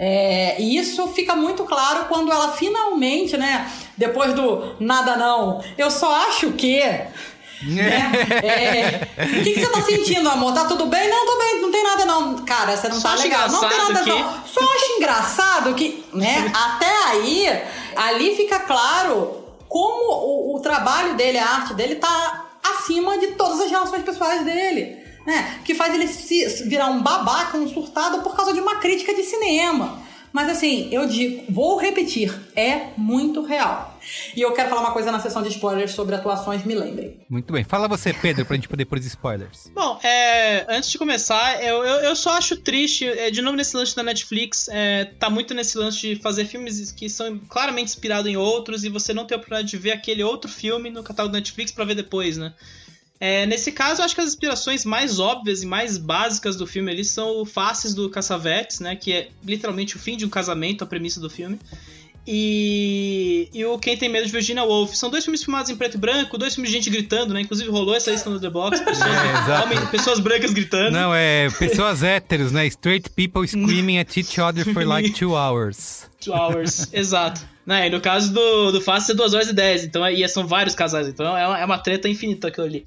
É, e isso fica muito claro quando ela finalmente, né, depois do nada não, eu só acho que. né, é, o que, que você tá sentindo, amor? Tá tudo bem? Não, tô bem, não tem nada não. Cara, você não Só tá legal. Não tem nada que- não. Só acho engraçado que, né, até aí, ali fica claro como o, o trabalho dele, a arte dele tá acima de todas as relações pessoais dele. Né? Que faz ele se virar um babaca, um surtado por causa de uma crítica de cinema. Mas assim, eu digo, vou repetir, é muito real. E eu quero falar uma coisa na sessão de spoilers sobre atuações, me lembrem. Muito bem. Fala você, Pedro, pra gente poder pôr os spoilers. Bom, é, antes de começar, eu, eu, eu só acho triste, é, de novo nesse lance da Netflix, é, tá muito nesse lance de fazer filmes que são claramente inspirados em outros e você não tem a oportunidade de ver aquele outro filme no catálogo da Netflix pra ver depois, né? É, nesse caso, acho que as inspirações mais óbvias e mais básicas do filme ali são o Faces do Cassavetes, né? Que é literalmente o fim de um casamento, a premissa do filme. E, e o Quem Tem Medo de Virginia Woolf. São dois filmes filmados em preto e branco, dois filmes de gente gritando, né? Inclusive rolou essa lista no The Box, pessoas, É, homem- pessoas brancas gritando. Não, é pessoas héteros, né? Straight people screaming at each other for like two hours. Two hours, exato. Né, e no caso do, do Fácil é 2 horas e 10, então é- e são vários casais, então é uma, é uma treta infinita aquilo ali.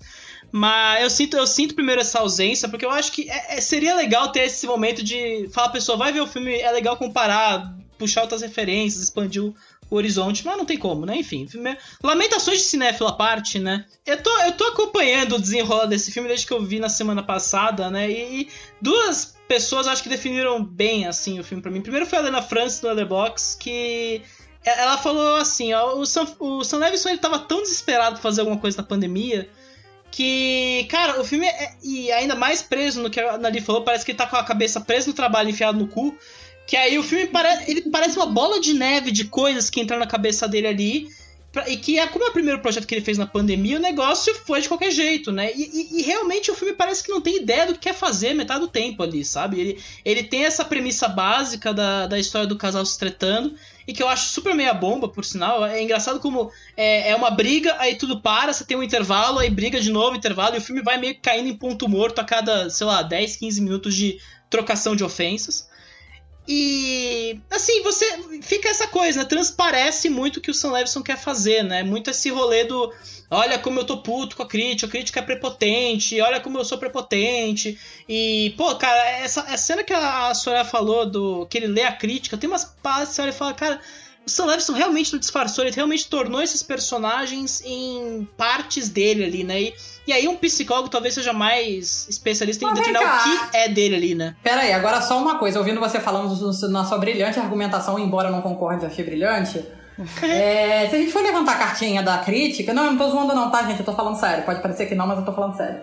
Mas eu sinto, eu sinto primeiro essa ausência, porque eu acho que é- é- seria legal ter esse momento de falar, pessoa, vai ver o filme, é legal comparar, puxar outras referências, expandir o, o horizonte, mas não tem como, né? Enfim, filme- lamentações de cinéfilo à parte, né? Eu tô, eu tô acompanhando o desenrolar desse filme desde que eu vi na semana passada, né? E, e duas pessoas acho que definiram bem, assim, o filme pra mim. Primeiro foi a Helena Francis do Letterboxd, que ela falou assim, ó, o Sam, o Sam Levinson ele tava tão desesperado pra fazer alguma coisa na pandemia que, cara, o filme é, e ainda mais preso no que a Nali falou, parece que ele tá com a cabeça presa no trabalho, enfiado no cu, que aí o filme pare, ele parece uma bola de neve de coisas que entram na cabeça dele ali, pra- e que é como é o primeiro projeto que ele fez na pandemia, o negócio foi de qualquer jeito, né? E, e- e realmente o filme parece que não tem ideia do que quer fazer metade do tempo ali, sabe? Ele, ele tem essa premissa básica da, da história do casal se tretando, e que eu acho super meia bomba, por sinal. É engraçado como é, é uma briga, aí tudo para, você tem um intervalo, aí briga de novo, intervalo, e o filme vai meio caindo em ponto morto a cada, sei lá, 10, 15 minutos de trocação de ofensas. E assim, você fica essa coisa, né? Transparece muito o que o Sam Levinson quer fazer, né? Muito esse rolê do olha como eu tô puto com a crítica, a crítica é prepotente, olha como eu sou prepotente. E, pô, cara, essa, cena que a Soraya falou do que ele lê a crítica, tem umas partes que olha e fala, cara, o Sam Levinson realmente não disfarçou, ele realmente tornou esses personagens em partes dele ali, né? E, e aí um psicólogo talvez seja mais especialista em Mas determinar o que é dele ali, né? Pera aí, agora só uma coisa. Ouvindo você falando do- na sua brilhante argumentação, embora eu não concorde, achei brilhante. É, se a gente for levantar a cartinha da crítica... Não, eu não tô zoando não, tá, gente? Eu tô falando sério. Pode parecer que não, mas eu tô falando sério.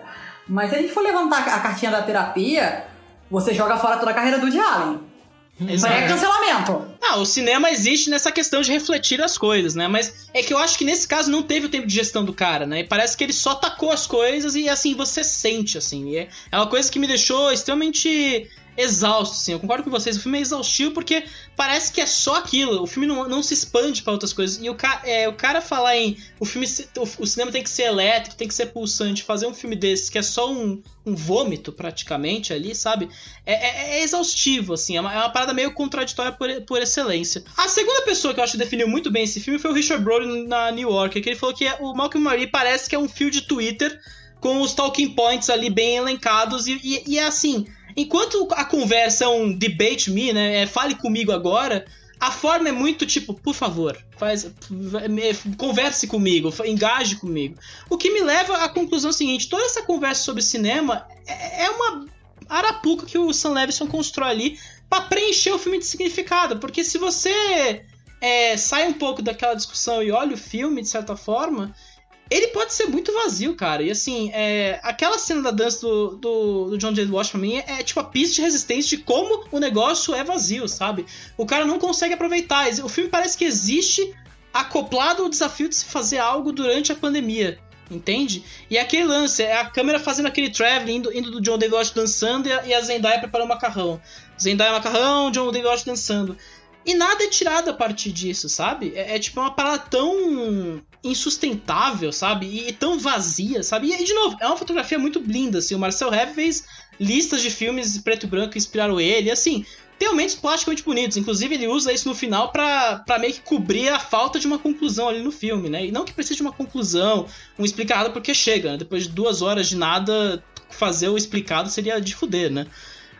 Mas se a gente for levantar a cartinha da terapia, você joga fora toda a carreira do Woody Allen. Pré-cancelamento. Ah, o cinema existe nessa questão de refletir as coisas, né? Mas é que eu acho que nesse caso não teve o tempo de gestão do cara, né? E parece que ele só tacou as coisas e assim, você sente, assim. E é é uma coisa que me deixou extremamente exausto, assim. Eu concordo com vocês, o filme é exaustivo porque parece que é só aquilo. O filme não, não se expande pra outras coisas. E o, ca é, o cara falar em o filme o, o cinema tem que ser elétrico, tem que ser pulsante, fazer um filme desse que é só um, um vômito praticamente ali, sabe? É, é- é exaustivo, assim. É uma, é uma parada meio contraditória por, por excelência. A segunda pessoa que eu acho que definiu muito bem esse filme foi o Richard Brolin na New York, que ele falou que é- o Malcolm Marie parece que é um fio de Twitter com os talking points ali bem elencados e, e- e é assim, enquanto a conversa é um debate me, né, é fale comigo agora, a forma é muito tipo, por favor, faz, converse comigo, engaje comigo. O que me leva à conclusão seguinte, toda essa conversa sobre cinema é, é uma arapuca que o Sam Levinson constrói ali pra preencher o filme de significado, porque se você é, sai um pouco daquela discussão e olha o filme de certa forma, ele pode ser muito vazio, cara. E assim, é, aquela cena da dança do, do, do John J. Walsh pra mim é, é, tipo a pista de resistência de como o negócio é vazio, sabe? O cara não consegue aproveitar. O filme parece que existe acoplado ao desafio de se fazer algo durante a pandemia. Entende? E aquele lance, é a câmera fazendo aquele traveling, indo, indo do John David Walsh dançando e a, Zendaya preparando macarrão. Zendaya macarrão, John David Walsh dançando. E nada é tirado a partir disso, sabe? É, é tipo uma parada tão insustentável, sabe? E, e tão vazia, sabe? E, de novo, é uma fotografia muito linda, assim. O Marcel Hev fez listas de filmes preto e branco que inspiraram ele, assim. Tem elementos plasticamente bonitos, inclusive ele usa isso no final pra meio que cobrir a falta de uma conclusão ali no filme, né? E não que precise de uma conclusão, um explicado porque chega, né? Depois de duas horas de nada, fazer o explicado seria de fuder, né?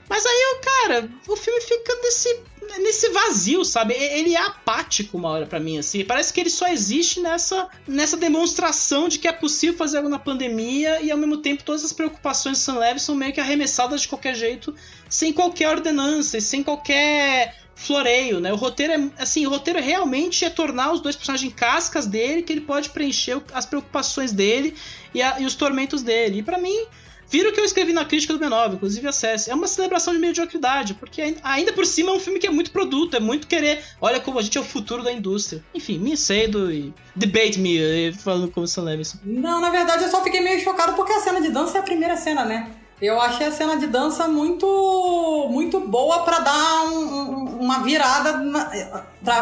Mas aí, cara, o filme fica nesse, nesse vazio, sabe? Ele é apático uma hora pra mim, assim. Parece que ele só existe nessa, nessa demonstração de que é possível fazer algo na pandemia e ao mesmo tempo todas as preocupações de Sam Levy são meio que arremessadas de qualquer jeito, sem qualquer ordenança, e sem qualquer floreio, né? O roteiro é assim, o roteiro realmente é tornar os dois personagens cascas dele, que ele pode preencher as preocupações dele e, a- e os tormentos dele. E pra mim, Vira o que eu escrevi na crítica do B9, inclusive acesse. É uma celebração de mediocridade, porque ainda- por cima é um filme que é muito produto, é muito querer. Olha como a gente é o futuro da indústria. Enfim, me cedo e debate me, eh, falando como Sam Levinson. Não, na verdade eu só fiquei meio chocado porque a cena de dança é a primeira cena, né? Eu achei a cena de dança muito muito boa pra dar um- um- uma virada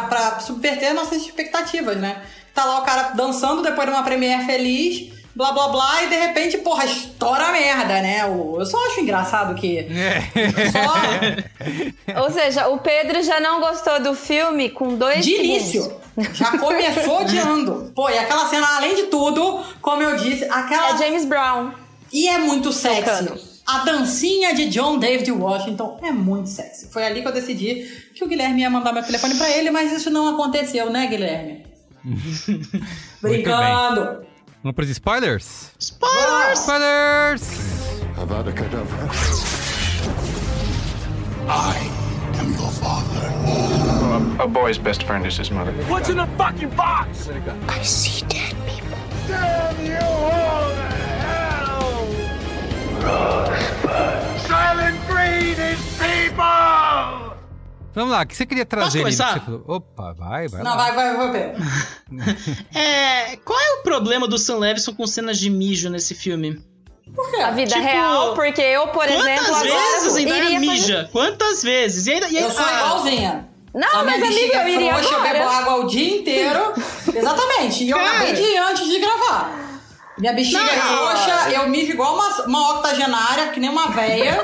pra subverter nossas expectativas, né? Tá lá o cara dançando depois de uma premiere feliz, blá blá blá, e de repente, porra, estoura a merda, né? Eu só acho engraçado que. Ou seja, o Pedro já não gostou do filme com dois De segundos. início. Já começou odiando. Pô, e aquela cena, além de tudo, como eu disse, aquela. É James Brown. E é muito sexy. Tocando. A dancinha de John David Washington é muito sexy. Foi ali que eu decidi que o Guilherme ia mandar meu telefone pra ele, mas isso não aconteceu, né, Guilherme? Brincando. Vamos pros spoilers? Spoilers! Spoilers! Avada Kedavra. I am your father. A boy's best friend is his mother. What's in the fucking box? I see dead people. Damn you all to hell! Rosebud. Silent breed is people! Vamos lá, o que você queria trazer ali? começar? que você falou? Opa, vai, vai Não, lá. vai, vai, vai. É. Qual é o problema do Sam Levinson com cenas de mijo nesse filme? A vida Tipo, real, porque eu, por Quantas exemplo, vezes agora ainda iria mija? fazer... Quantas vezes? E ainda, e Eu ainda- sou ah, igualzinha. Não, a minha mas bexiga eu é iria frouxa, eu agora. bebo água o dia inteiro. Exatamente. E eu Cara. acabei de ir antes de gravar. Minha bexiga é Não. frouxa, eu mijo igual uma, uma octogenária, que nem uma véia.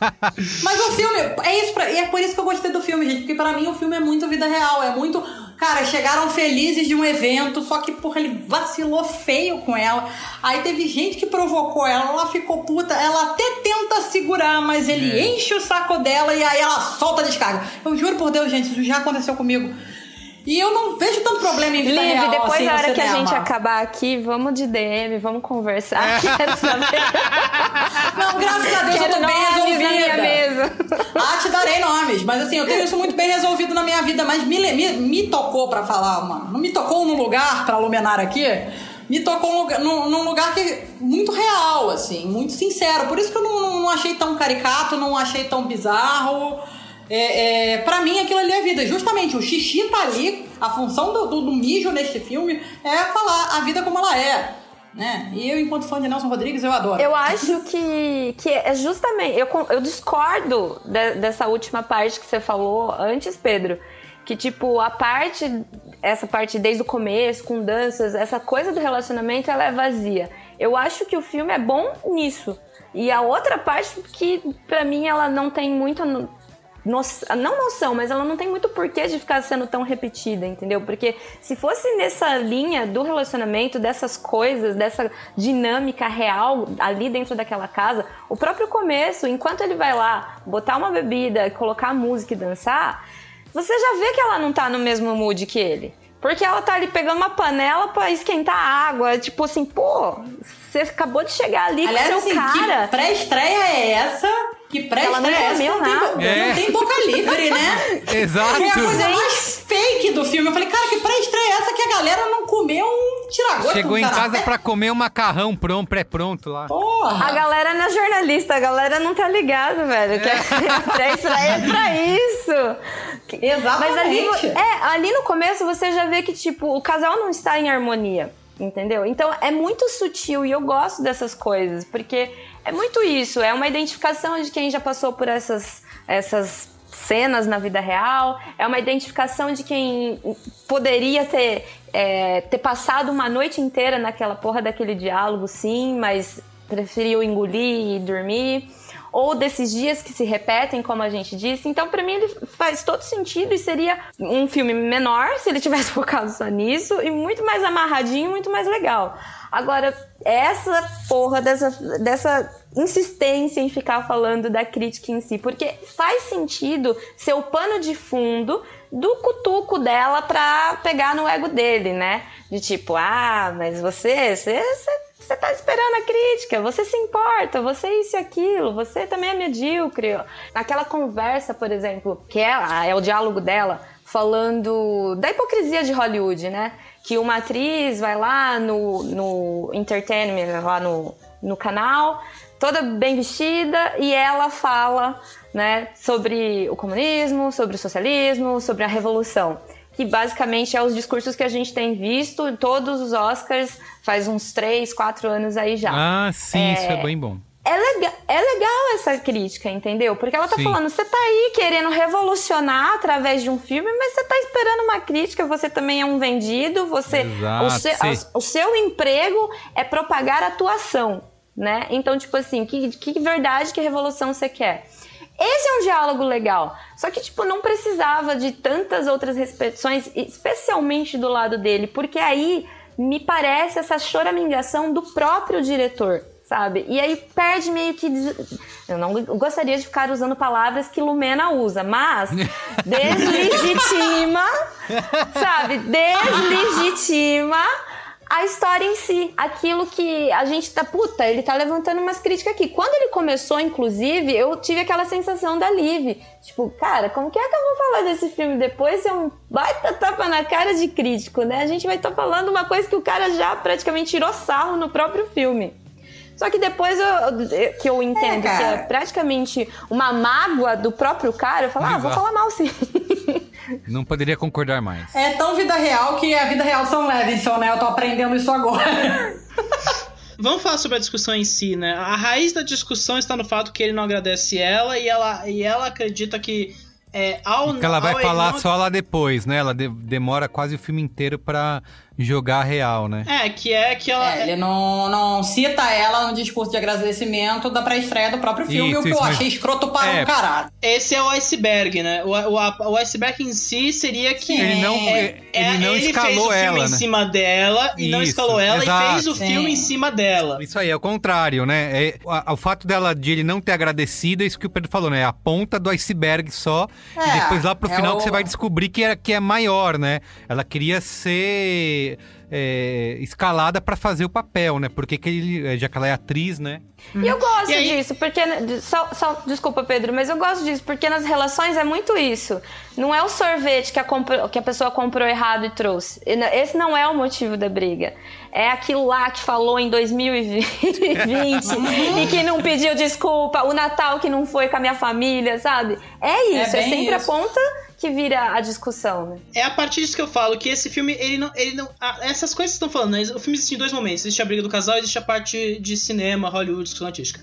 Mas o filme, é isso, pra, e é por isso que eu gostei do filme, gente, porque pra mim o filme é muito vida real, é muito. Cara, chegaram felizes de um evento, só que, porra, ele vacilou feio com ela. Aí teve gente que provocou ela, ela ficou puta, ela até tenta segurar, mas ele enche o saco dela e aí ela solta a descarga. Eu juro por Deus, gente, isso já aconteceu comigo. E eu não vejo tanto problema em vida Liv, real, depois assim, da hora que a gente acabar aqui, vamos de DM, vamos conversar. Quero saber. Não, graças a Deus eu Quero tô bem nomes na resolvida. minha mesa. Ah, te darei nomes. Mas assim, eu tenho isso muito bem resolvido na minha vida. Mas me, me, me tocou pra falar uma. Não me tocou num lugar, pra iluminar aqui. Me tocou num lugar, num, num lugar que é muito real, assim, muito sincero. Por isso que eu não, não, não achei tão caricato, não achei tão bizarro. É, é, pra mim, aquilo ali é vida. Justamente, o xixi tá ali. A função do, do, do mijo neste filme é falar a vida como ela é. Né? E eu, enquanto fã de Nelson Rodrigues, eu adoro. Eu acho que, que é justamente. Eu, eu discordo de, dessa última parte que você falou antes, Pedro. Que, tipo, a parte. Essa parte desde o começo, com danças, essa coisa do relacionamento, ela é vazia. Eu acho que o filme é bom nisso. E a outra parte que, pra mim, ela não tem muita noção, não noção, mas ela não tem muito porquê de ficar sendo tão repetida, entendeu? Porque se fosse nessa linha do relacionamento, dessas coisas, dessa dinâmica real ali dentro daquela casa, o próprio começo, enquanto ele vai lá botar uma bebida, colocar música e dançar, você já vê que ela não tá no mesmo mood que ele. Porque ela tá ali pegando uma panela para esquentar água. Tipo assim, pô, você acabou de chegar ali Aliás, com seu assim, cara. Que pré-estreia é essa? Que pré-estreia é essa? Não, nada. tem, É. não tem boca livre, né? Exato. Foi a coisa mais fake do filme. Eu falei, cara, que pré-estreia é essa que a galera não comeu um tiragosto Chegou em casa pra comer um macarrão pronto, pré-pronto lá. A galera não é jornalista, a galera não tá ligado, velho. Que a pré-estreia é pra isso. Exatamente. Mas ali, é, ali no começo você já vê que, tipo, o casal não está em harmonia. Entendeu? Então é muito sutil e eu gosto dessas coisas, porque é muito isso, é uma identificação de quem já passou por essas, essas cenas na vida real, é uma identificação de quem poderia ter, é, ter passado uma noite inteira naquela porra daquele diálogo, sim, mas preferiu engolir e dormir. Ou desses dias que se repetem, como a gente disse. Então, pra mim, ele faz todo sentido e seria um filme menor se ele tivesse focado só nisso e muito mais amarradinho, muito mais legal. Agora, essa porra dessa, dessa insistência em ficar falando da crítica em si, porque faz sentido ser o pano de fundo do cutuco dela pra pegar no ego dele, né? De tipo, ah, mas você, você, você você tá esperando a crítica, você se importa, você isso e aquilo, você também é medíocre. Aquela conversa, por exemplo, que é, é o diálogo dela, falando da hipocrisia de Hollywood, né? Que uma atriz vai lá no, no entertainment, lá no, no canal, toda bem vestida, e ela fala né, sobre o comunismo, sobre o socialismo, sobre a revolução que basicamente é os discursos que a gente tem visto em todos os Oscars faz uns 3, 4 anos aí já. Ah, sim, É, isso é bem bom. É legal, é legal essa crítica, entendeu? Porque ela tá Sim. falando, você tá aí querendo revolucionar através de um filme, mas você tá esperando uma crítica, você também é um vendido, você Exato, o, seu, o seu emprego é propagar atuação, né? Então, tipo assim, que, que verdade, que revolução você quer? Esse é um diálogo legal. Só que, tipo, não precisava de tantas outras repetições, especialmente do lado dele, porque aí me parece essa choramingação do próprio diretor, sabe? E aí perde meio que. des- Eu não gostaria de ficar usando palavras que Lumena usa, mas deslegitima, sabe? Deslegitima a história em si. Aquilo que a gente tá. Puta, ele tá levantando umas críticas aqui. Quando ele começou, inclusive, eu tive aquela sensação da Liv. Tipo, cara, como que é que eu vou falar desse filme depois se é um baita tapa na cara de crítico, né? A gente vai estar falando uma coisa que o cara já praticamente tirou sarro no próprio filme. Só que depois eu- eu- que eu entendo que é praticamente uma mágoa do próprio cara, eu falo, ah, vou falar mal sim. Não poderia concordar mais. É tão vida real que a vida real são Levinson, né? Eu tô aprendendo isso agora. Vamos falar sobre a discussão em si, né? A raiz da discussão está no fato que ele não agradece ela e ela, e ela acredita que é, ao Que ela vai falar não- só lá depois, né? Ela de- demora quase o filme inteiro pra jogar real, né? É, que é que ela. É, ele não, não cita ela no discurso de agradecimento da pré-estreia do próprio filme, Isso, o que isso, eu mas- achei escroto para É. um caralho. Esse é o iceberg, né? O, o, o iceberg em si seria que. Ele não- é, ele não fez escalou o filme ela, em né? cima dela e não Isso, escalou ela exato. e fez o Sim. filme em cima dela. Isso aí, é o contrário, né? É, a- o fato dela de ele não ter agradecido é isso que o Pedro falou, né? É a ponta do iceberg só. e É, depois lá pro é final o- que você vai descobrir que é, que é maior, né? Ela queria ser é, escalada pra fazer o papel, né? Porque que ele, já que ela é atriz, né? E eu gosto E aí- disso, porque. Só, só- desculpa, Pedro, mas eu gosto disso, porque nas relações é muito isso. Não é o sorvete que a, compro- que a pessoa comprou errado e trouxe. E Esse não é o motivo da briga. É aquilo lá que falou em 2020 e que não pediu desculpa, o Natal que não foi com a minha família, sabe? É isso, é, bem sempre isso. a ponta que vira a discussão, né? É a partir disso que eu falo, que esse filme, ele não. Ele não ah, essas coisas que estão falando, né? O filme existe em dois momentos. Existe a briga do casal e existe a parte de cinema, Hollywood, discussão artística.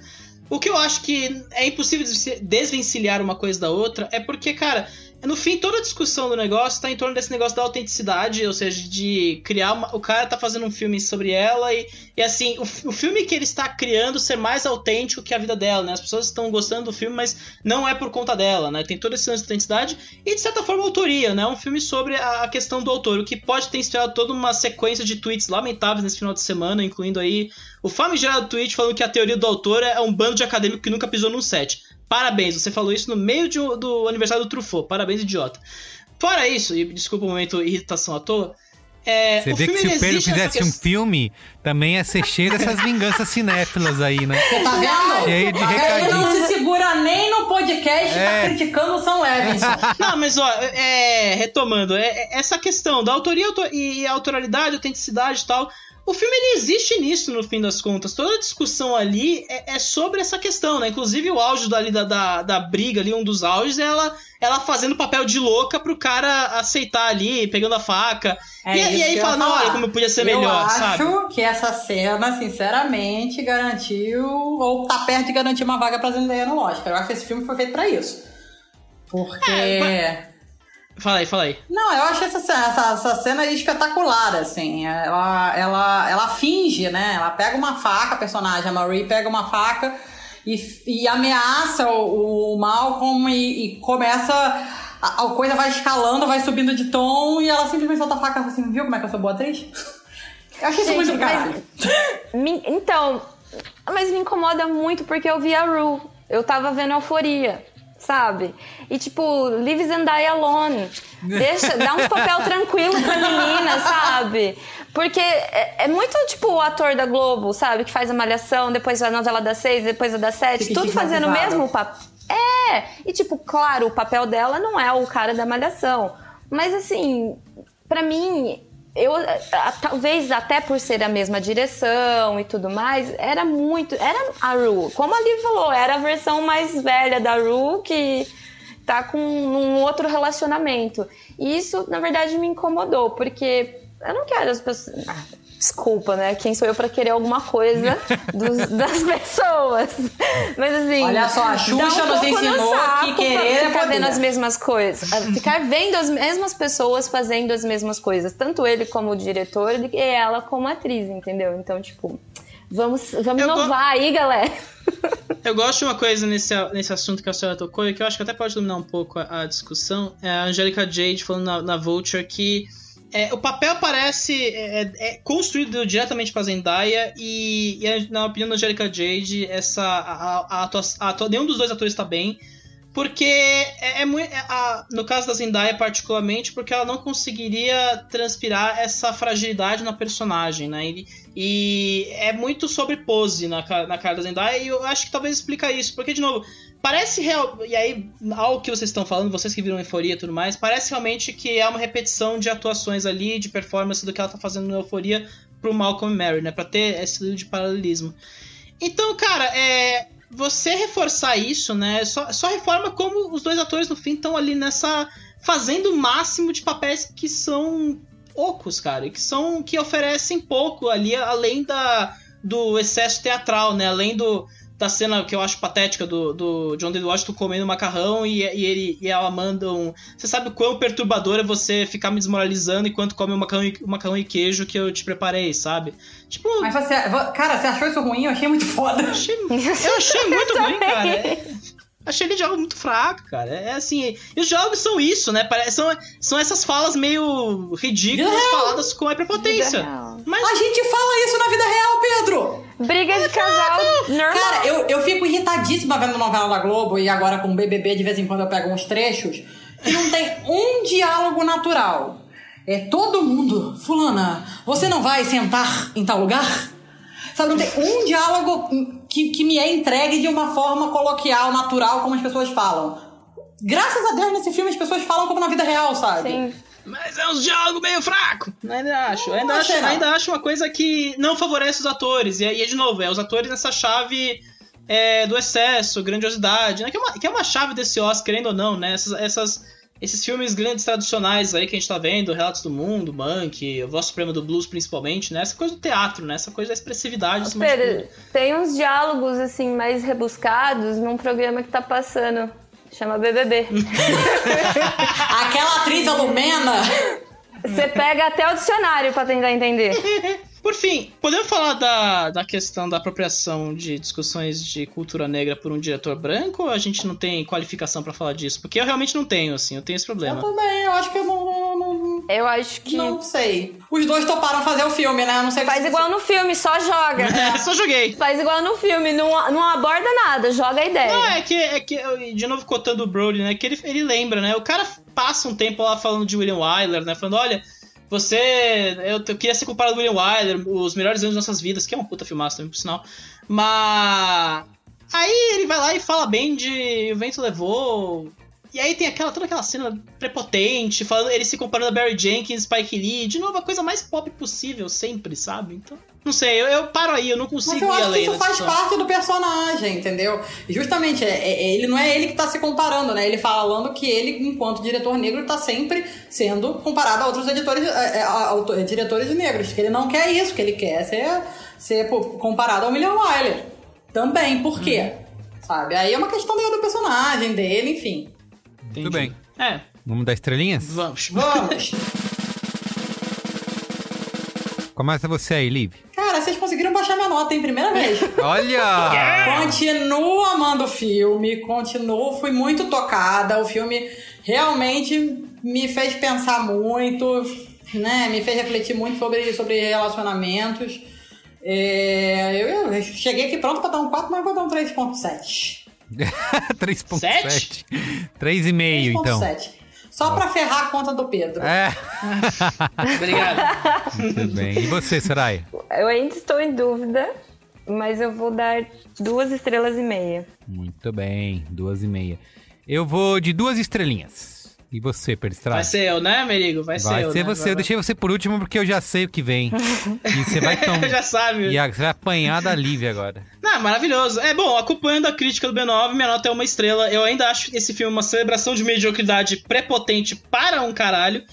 O que eu acho que é impossível des- desvencilhar uma coisa da outra é porque, cara, no fim, toda a discussão do negócio tá em torno desse negócio da autenticidade, ou seja, de criar uma. O cara tá fazendo um filme sobre ela e, e assim, o, o filme que ele está criando ser mais autêntico que a vida dela, né? As pessoas estão gostando do filme, mas não é por conta dela, né? Tem todo esse lance de autenticidade e, de certa forma, autoria, né? Um filme sobre a, a questão do autor, o que pode ter inspirado toda uma sequência de tweets lamentáveis nesse final de semana, incluindo aí o famigerado tweet falando que a teoria do autor é um bando de acadêmico que nunca pisou num set. Parabéns, você falou isso no meio de do aniversário do Truffaut. Parabéns, idiota. Fora isso, e desculpa o momento irritação à toa, é, Você o vê que filme se o Pedro fizesse um filme, também ia ser cheio dessas vinganças cinéfilas aí, né? Você tá vendo? Cheio de Ele recadinho. não se segura nem no podcast É. tá criticando o Sam Levinson. Não, mas ó, é, retomando, é, é essa questão da autoria auto- e autoralidade, autenticidade e tal. O filme ele existe nisso, no fim das contas. Toda a discussão ali é, é sobre essa questão, né? Inclusive o auge dali da, da, da briga ali, um dos auges, é ela, ela fazendo papel de louca pro cara aceitar ali, pegando a faca. É e, e aí fala, não, olha como podia ser eu melhor, acho sabe? que essa cena, sinceramente, garantiu ou tá perto de garantir uma vaga pra Zendaya no Oscar. Eu acho que esse filme foi feito pra isso. Porque... É, Fala aí, fala aí. Não, eu acho essa, cena- essa, essa cena espetacular, assim. Ela, ela, ela finge, né? Ela pega uma faca, a personagem, a Marie, pega uma faca e, e ameaça o, o Malcolm e, e começa. A, a coisa vai escalando, vai subindo de tom e ela simplesmente solta a faca e assim: viu como é que eu sou boa atriz? Eu achei isso Gente, muito do caralho. Me- então, mas me incomoda muito porque eu vi a Ru. Eu tava vendo Euforia, sabe? E tipo, leave Zendaya alone. Deixa, dá um papel tranquilo pra menina, sabe? Porque é, é muito tipo o ator da Globo, sabe? Que faz a malhação, depois a novela das seis, depois a das sete, tudo fazendo o mesmo papel. É! E tipo, claro, o papel dela não é o cara da malhação. Mas assim, pra mim, eu talvez até por ser a mesma direção e tudo mais, era muito. Era a Ru. Como a Liv falou, era a versão mais velha da Ru que tá com um outro relacionamento. E isso, na verdade, me incomodou, porque eu não quero as pessoas. Desculpa, né? Quem sou eu pra querer alguma coisa dos- das pessoas? Mas assim. Olha só, a Xuxa um nos ensinou que querer é ficar vendo as mesmas coisas. Ficar vendo as mesmas pessoas fazendo as mesmas coisas. Tanto ele como diretor e ela como atriz, entendeu? Então, tipo, vamos, vamos Eu go- inovar aí, galera. Eu gosto de uma coisa nesse, nesse assunto que a senhora tocou e que eu acho que até pode iluminar um pouco a, a discussão. É a Angelica Jade falando na, na Vulture que é, o papel parece é, é construído diretamente pra Zendaya e, e a- na opinião da Angelica Jade, essa, a, a, a nenhum dos dois atores está bem. Porque é, é muito. é, a- no caso da Zendaya, particularmente, porque ela não conseguiria transpirar essa fragilidade na personagem, né? E, e é muito sobre pose na, na cara da Zendaya, e eu acho que talvez explica isso. Porque, de novo, parece real. E aí, ao que vocês estão falando, vocês que viram Euforia e tudo mais, parece realmente que é uma repetição de atuações ali, de performance do que ela tá fazendo no Euforia pro Malcolm Mary, né? Pra ter esse livro de paralelismo. Então, cara, é. Você reforçar isso, né? Só, só reforma como os dois atores no fim estão ali nessa. fazendo o máximo de papéis que são ocos, cara. Que são. que oferecem pouco ali, além da, do excesso teatral, né? Além do. Da cena que eu acho patética do, do John David Washington comendo macarrão e, e ele e ela mandam. Você sabe o quão perturbador é você ficar me desmoralizando enquanto come o macarrão, e- o macarrão e queijo que eu te preparei, sabe? Tipo. Mas você. Cara, você achou isso ruim? Eu achei muito foda. Eu achei, eu achei muito ruim, cara. É- achei ele diálogo muito fraco, cara. É assim. E os diálogos são isso, né? São, são essas falas meio ridículas Vida real. faladas com a prepotência. Vida real. Mas A gente fala isso na vida real, Pedro! Briga de casal normal. Cara, eu, eu fico irritadíssima vendo novela da Globo e agora com o BBB de vez em quando eu pego uns trechos que não tem um diálogo natural. É todo mundo, fulana, você não vai sentar em tal lugar? Sabe, não tem um diálogo que, que me é entregue de uma forma coloquial, natural, como as pessoas falam. Graças a Deus nesse filme as pessoas falam como na vida real, sabe? Sim. Mas é um diálogo meio fraco. Ainda acho. Ainda, Não acho ainda acho uma coisa que não favorece os atores. E aí, de novo, é os atores nessa chave é, do excesso, grandiosidade, né? Que é, uma, que é uma chave desse Oscar, querendo ou não, né? Essas, essas- esses filmes grandes tradicionais aí que a gente tá vendo, Relatos do Mundo, Monk, O Voz Suprema do Blues, principalmente, né? Essa coisa do teatro, né? Essa coisa da expressividade. de tudo. Pedro, tem uns diálogos assim mais rebuscados num programa que tá passando. Chama BBB. Aquela atriz, a Lumena. Você pega até o dicionário pra tentar entender. Por fim, podemos falar da, da questão da apropriação de discussões de cultura negra por um diretor branco ou a gente não tem qualificação pra falar disso? Porque eu realmente não tenho, assim, eu tenho esse problema. Eu também, eu acho que eu não. não, não- Eu acho que. Não sei. Os dois toparam fazer o filme, né? Eu não sei Faz se- igual no filme, só joga. É, só joguei. Faz igual no filme, não, não aborda nada, joga a ideia. Não, é que, é que, eu- de novo cotando o Brody, né? Que ele, ele lembra, né? O cara passa um tempo lá falando de William Wyler, né? Falando, olha, você. Eu, eu queria ser comparado ao William Wyler, os melhores anos das nossas vidas, que é uma puta filmaça também, por sinal. Mas. Aí ele vai lá e fala bem de O Vento Levou. E aí tem aquela, toda aquela cena prepotente, falando ele se comparando a Barry Jenkins, Spike Lee, de novo, a coisa mais pop possível, sempre, sabe? Então, não sei, eu, eu paro aí, eu não consigo Mas eu ir acho que além isso dessa faz situação. parte do personagem, entendeu? Justamente, é, é- ele não é ele que tá se comparando, né? Ele falando que ele, enquanto diretor negro, tá sempre sendo comparado a outros editores, é, é, a- a- auto- diretores negros. Que ele não quer isso, que ele quer ser, ser comparado ao William Wyler. Também, por quê? Sabe? Aí é uma questão do personagem, dele, enfim. Tudo bem. É. Vamos dar estrelinhas? Vamos. Vamos! Começa você aí, Liv. Cara, vocês conseguiram baixar minha nota, hein? Primeira vez. Olha! Continuo amando o filme, continuo, fui muito tocada. O filme realmente me fez pensar muito, né? Me fez refletir muito sobre, sobre relacionamentos. É, eu, eu cheguei aqui pronto pra dar um 4, mas vou dar um 3.7. 3.7. 3,5 então. 3.7. Só pra ferrar a conta do Pedro. É. Obrigado. Muito bem. E você, Soraya? Eu ainda estou em dúvida, mas eu vou dar duas estrelas e meia. Muito bem. Duas e meia. Eu vou de duas estrelinhas. E você, Peristrada? Vai ser eu, né, Merigo? Vai, Vai ser eu. ser né? você. Vai- Eu deixei você por último porque eu já sei o que vem. E você vai tomar. Já sabe. E você vai apanhar da Liv agora. Não, maravilhoso. É bom, acompanhando a crítica do B9, minha nota é uma estrela. Eu ainda acho esse filme uma celebração de mediocridade prepotente para um caralho.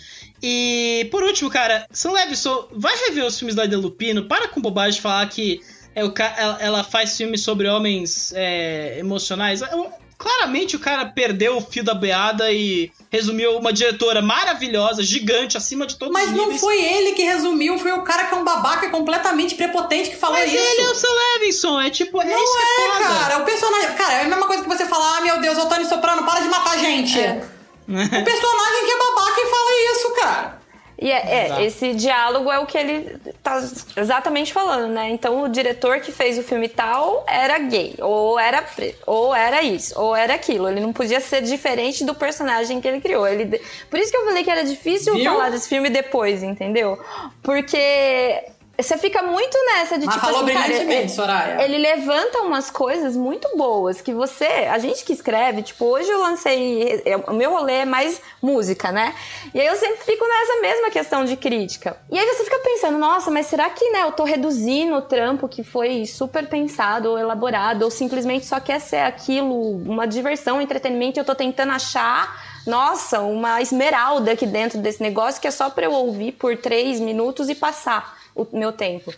E, por último, cara, Sam Levinson, vai rever os filmes da Ida Lupino. Para com bobagem de falar que é ela, ela faz filmes sobre homens é, emocionais. Eu- claramente o cara perdeu o fio da beada e resumiu uma diretora maravilhosa, gigante, acima de todos Mas os não níveis. foi ele que resumiu, foi o cara que é um babaca completamente prepotente que falou Mas isso. ele é o Sam Levinson, é tipo, é Não isso que é, é, foda. cara. O personagem. Cara, é a mesma coisa que você falar, ah, meu Deus, o Tony Soprano, para de matar gente. O personagem que é babaca e fala isso, cara. E é, é, esse diálogo é o que ele tá exatamente falando, né? Então o diretor que fez o filme tal era gay, ou era preto, ou era isso, ou era aquilo. Ele não podia ser diferente do personagem que ele criou. Ele, por isso que eu falei que era difícil Viu? falar desse filme depois, entendeu? Porque você fica muito nessa de Mas tipo falou assim, brilhantemente, ele- Soraya. Ele levanta umas coisas muito boas que você, a gente que escreve, tipo, hoje eu lancei, eu- o meu rolê é mais música, né? E aí eu sempre fico nessa mesma questão de crítica. E aí você fica pensando, nossa, mas será que, né, eu tô reduzindo o trampo que foi super pensado ou elaborado, ou simplesmente só quer ser aquilo, uma diversão, um entretenimento, e eu tô tentando achar nossa, uma esmeralda aqui dentro desse negócio que é só pra eu ouvir por três minutos e passar o meu tempo.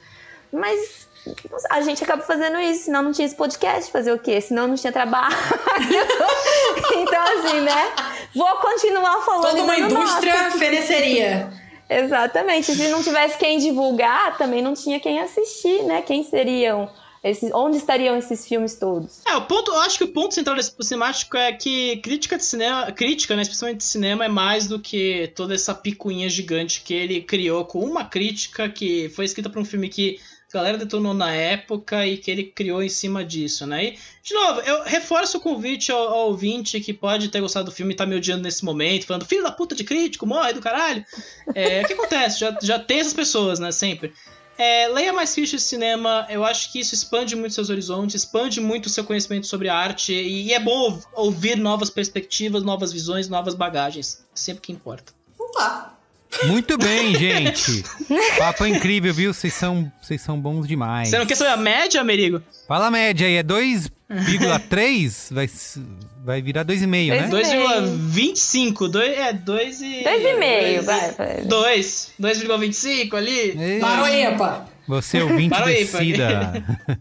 Mas a gente acaba fazendo isso, senão não tinha esse podcast, fazer o quê? Senão não tinha trabalho. então, assim, né? Vou continuar falando. Toda uma indústria nota. feneceria. Exatamente. Se não tivesse quem divulgar, também não tinha quem assistir, né? Quem seriam esses, onde estariam esses filmes todos? É, o ponto, eu acho que o ponto central desse cinemático é que crítica de cinema, crítica, né, especialmente de cinema, é mais do que toda essa picuinha gigante que ele criou com uma crítica que foi escrita para um filme que a galera detonou na época e que ele criou em cima disso, né? E, de novo, eu reforço o convite ao, ao ouvinte que pode ter gostado do filme e tá me odiando nesse momento, falando, filho da puta de crítico, morre do caralho. É, o que acontece? Já, já tem essas pessoas, né, sempre. É, leia mais fichas de cinema, eu acho que isso expande muito seus horizontes, expande muito o seu conhecimento sobre arte, e, e é bom ouv- ouvir novas perspectivas, novas visões, novas bagagens. Sempre que importa. Então tá. Muito bem, gente. Papo incrível, viu? Vocês são, vocês são bons demais. Você não quer saber a média, Amerigo? Fala a média aí, é 2,3? vai, vai virar 2,5, né? 2,25. Dois- É, 2 e... 2,5, vai, vai. 2. 2,25 ali. Parou aí, pá. Você ouvinte Parou aí, decida.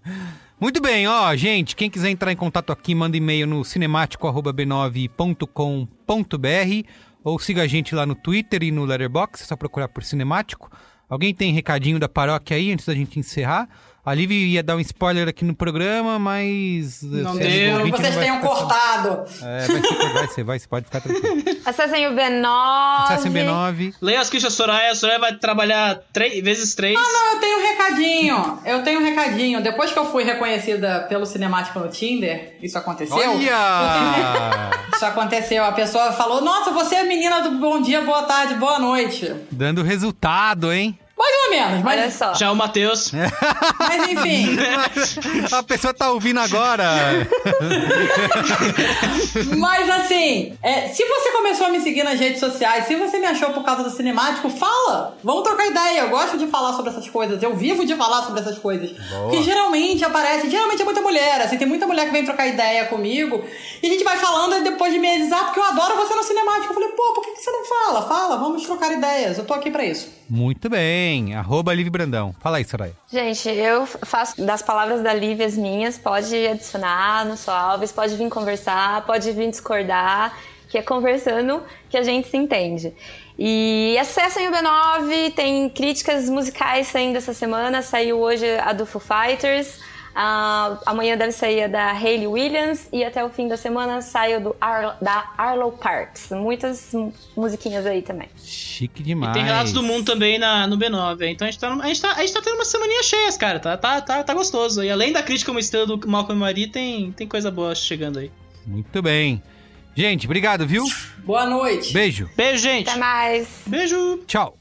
Muito bem, ó, gente, quem quiser entrar em contato aqui, manda e-mail no cinemático.b9.com.br ou siga a gente lá no Twitter e no Letterboxd, é só procurar por Cinemático. Alguém tem recadinho da paróquia aí, antes da gente encerrar? A Liv ia dar um spoiler aqui no programa, mas... Não deu. Vocês não tenham ficar cortado. É, vai ser, vai ser, vai ser, pode ficar tranquilo. Acessem o B9. Acessem B9. Leia as críticas Soraya. A Soraya vai trabalhar três, vezes 3. Ah, não, eu tenho um recadinho. Eu tenho um recadinho. Depois que eu fui reconhecida pelo Cinemático no Tinder, isso aconteceu. tenho- Olha! Isso aconteceu. A pessoa falou: Nossa, você é a menina do bom dia, boa tarde, boa noite. Dando resultado, hein? Mais ou menos, mas, Olha só. Já o Matheus. mas enfim. A pessoa tá ouvindo agora. Mas assim, é, se você começou a me seguir nas redes sociais, se você me achou por causa do cinemático, fala! Vamos trocar ideia. Eu gosto de falar sobre essas coisas. Eu vivo de falar sobre essas coisas. Que geralmente aparece, geralmente é muita mulher. Assim, tem muita mulher que vem trocar ideia comigo. E a gente vai falando e depois de meses, ah, porque eu adoro você no cinemático. Eu falei, pô, por que, que você não fala? Fala, vamos trocar ideias. Eu tô aqui pra isso. Muito bem. Arroba Liv Brandão. Fala aí, Soraya. Gente, eu faço das palavras da Lívia as minhas. Pode adicionar no seu Alves, pode vir conversar, pode vir discordar, que é conversando que a gente se entende. E acessem o B9, tem críticas musicais saindo essa semana. Saiu hoje a do Foo Fighters. Ah, amanhã deve sair a da Hayley Williams e até o fim da semana sai o do Ar- da Arlo Parks. Muitas mu- musiquinhas aí também. Chique demais. Tem relatos do mundo também na, no B9. Então a gente, tá, a, gente tá, a gente tá tendo uma semaninha cheia, cara. Tá, tá, tá, tá gostoso. E além da crítica como estrela do Malcolm e Marie, tem, tem coisa boa chegando aí. Muito bem. Gente, obrigado, viu? Boa noite. Beijo. Beijo, gente. Até mais. Beijo. Tchau.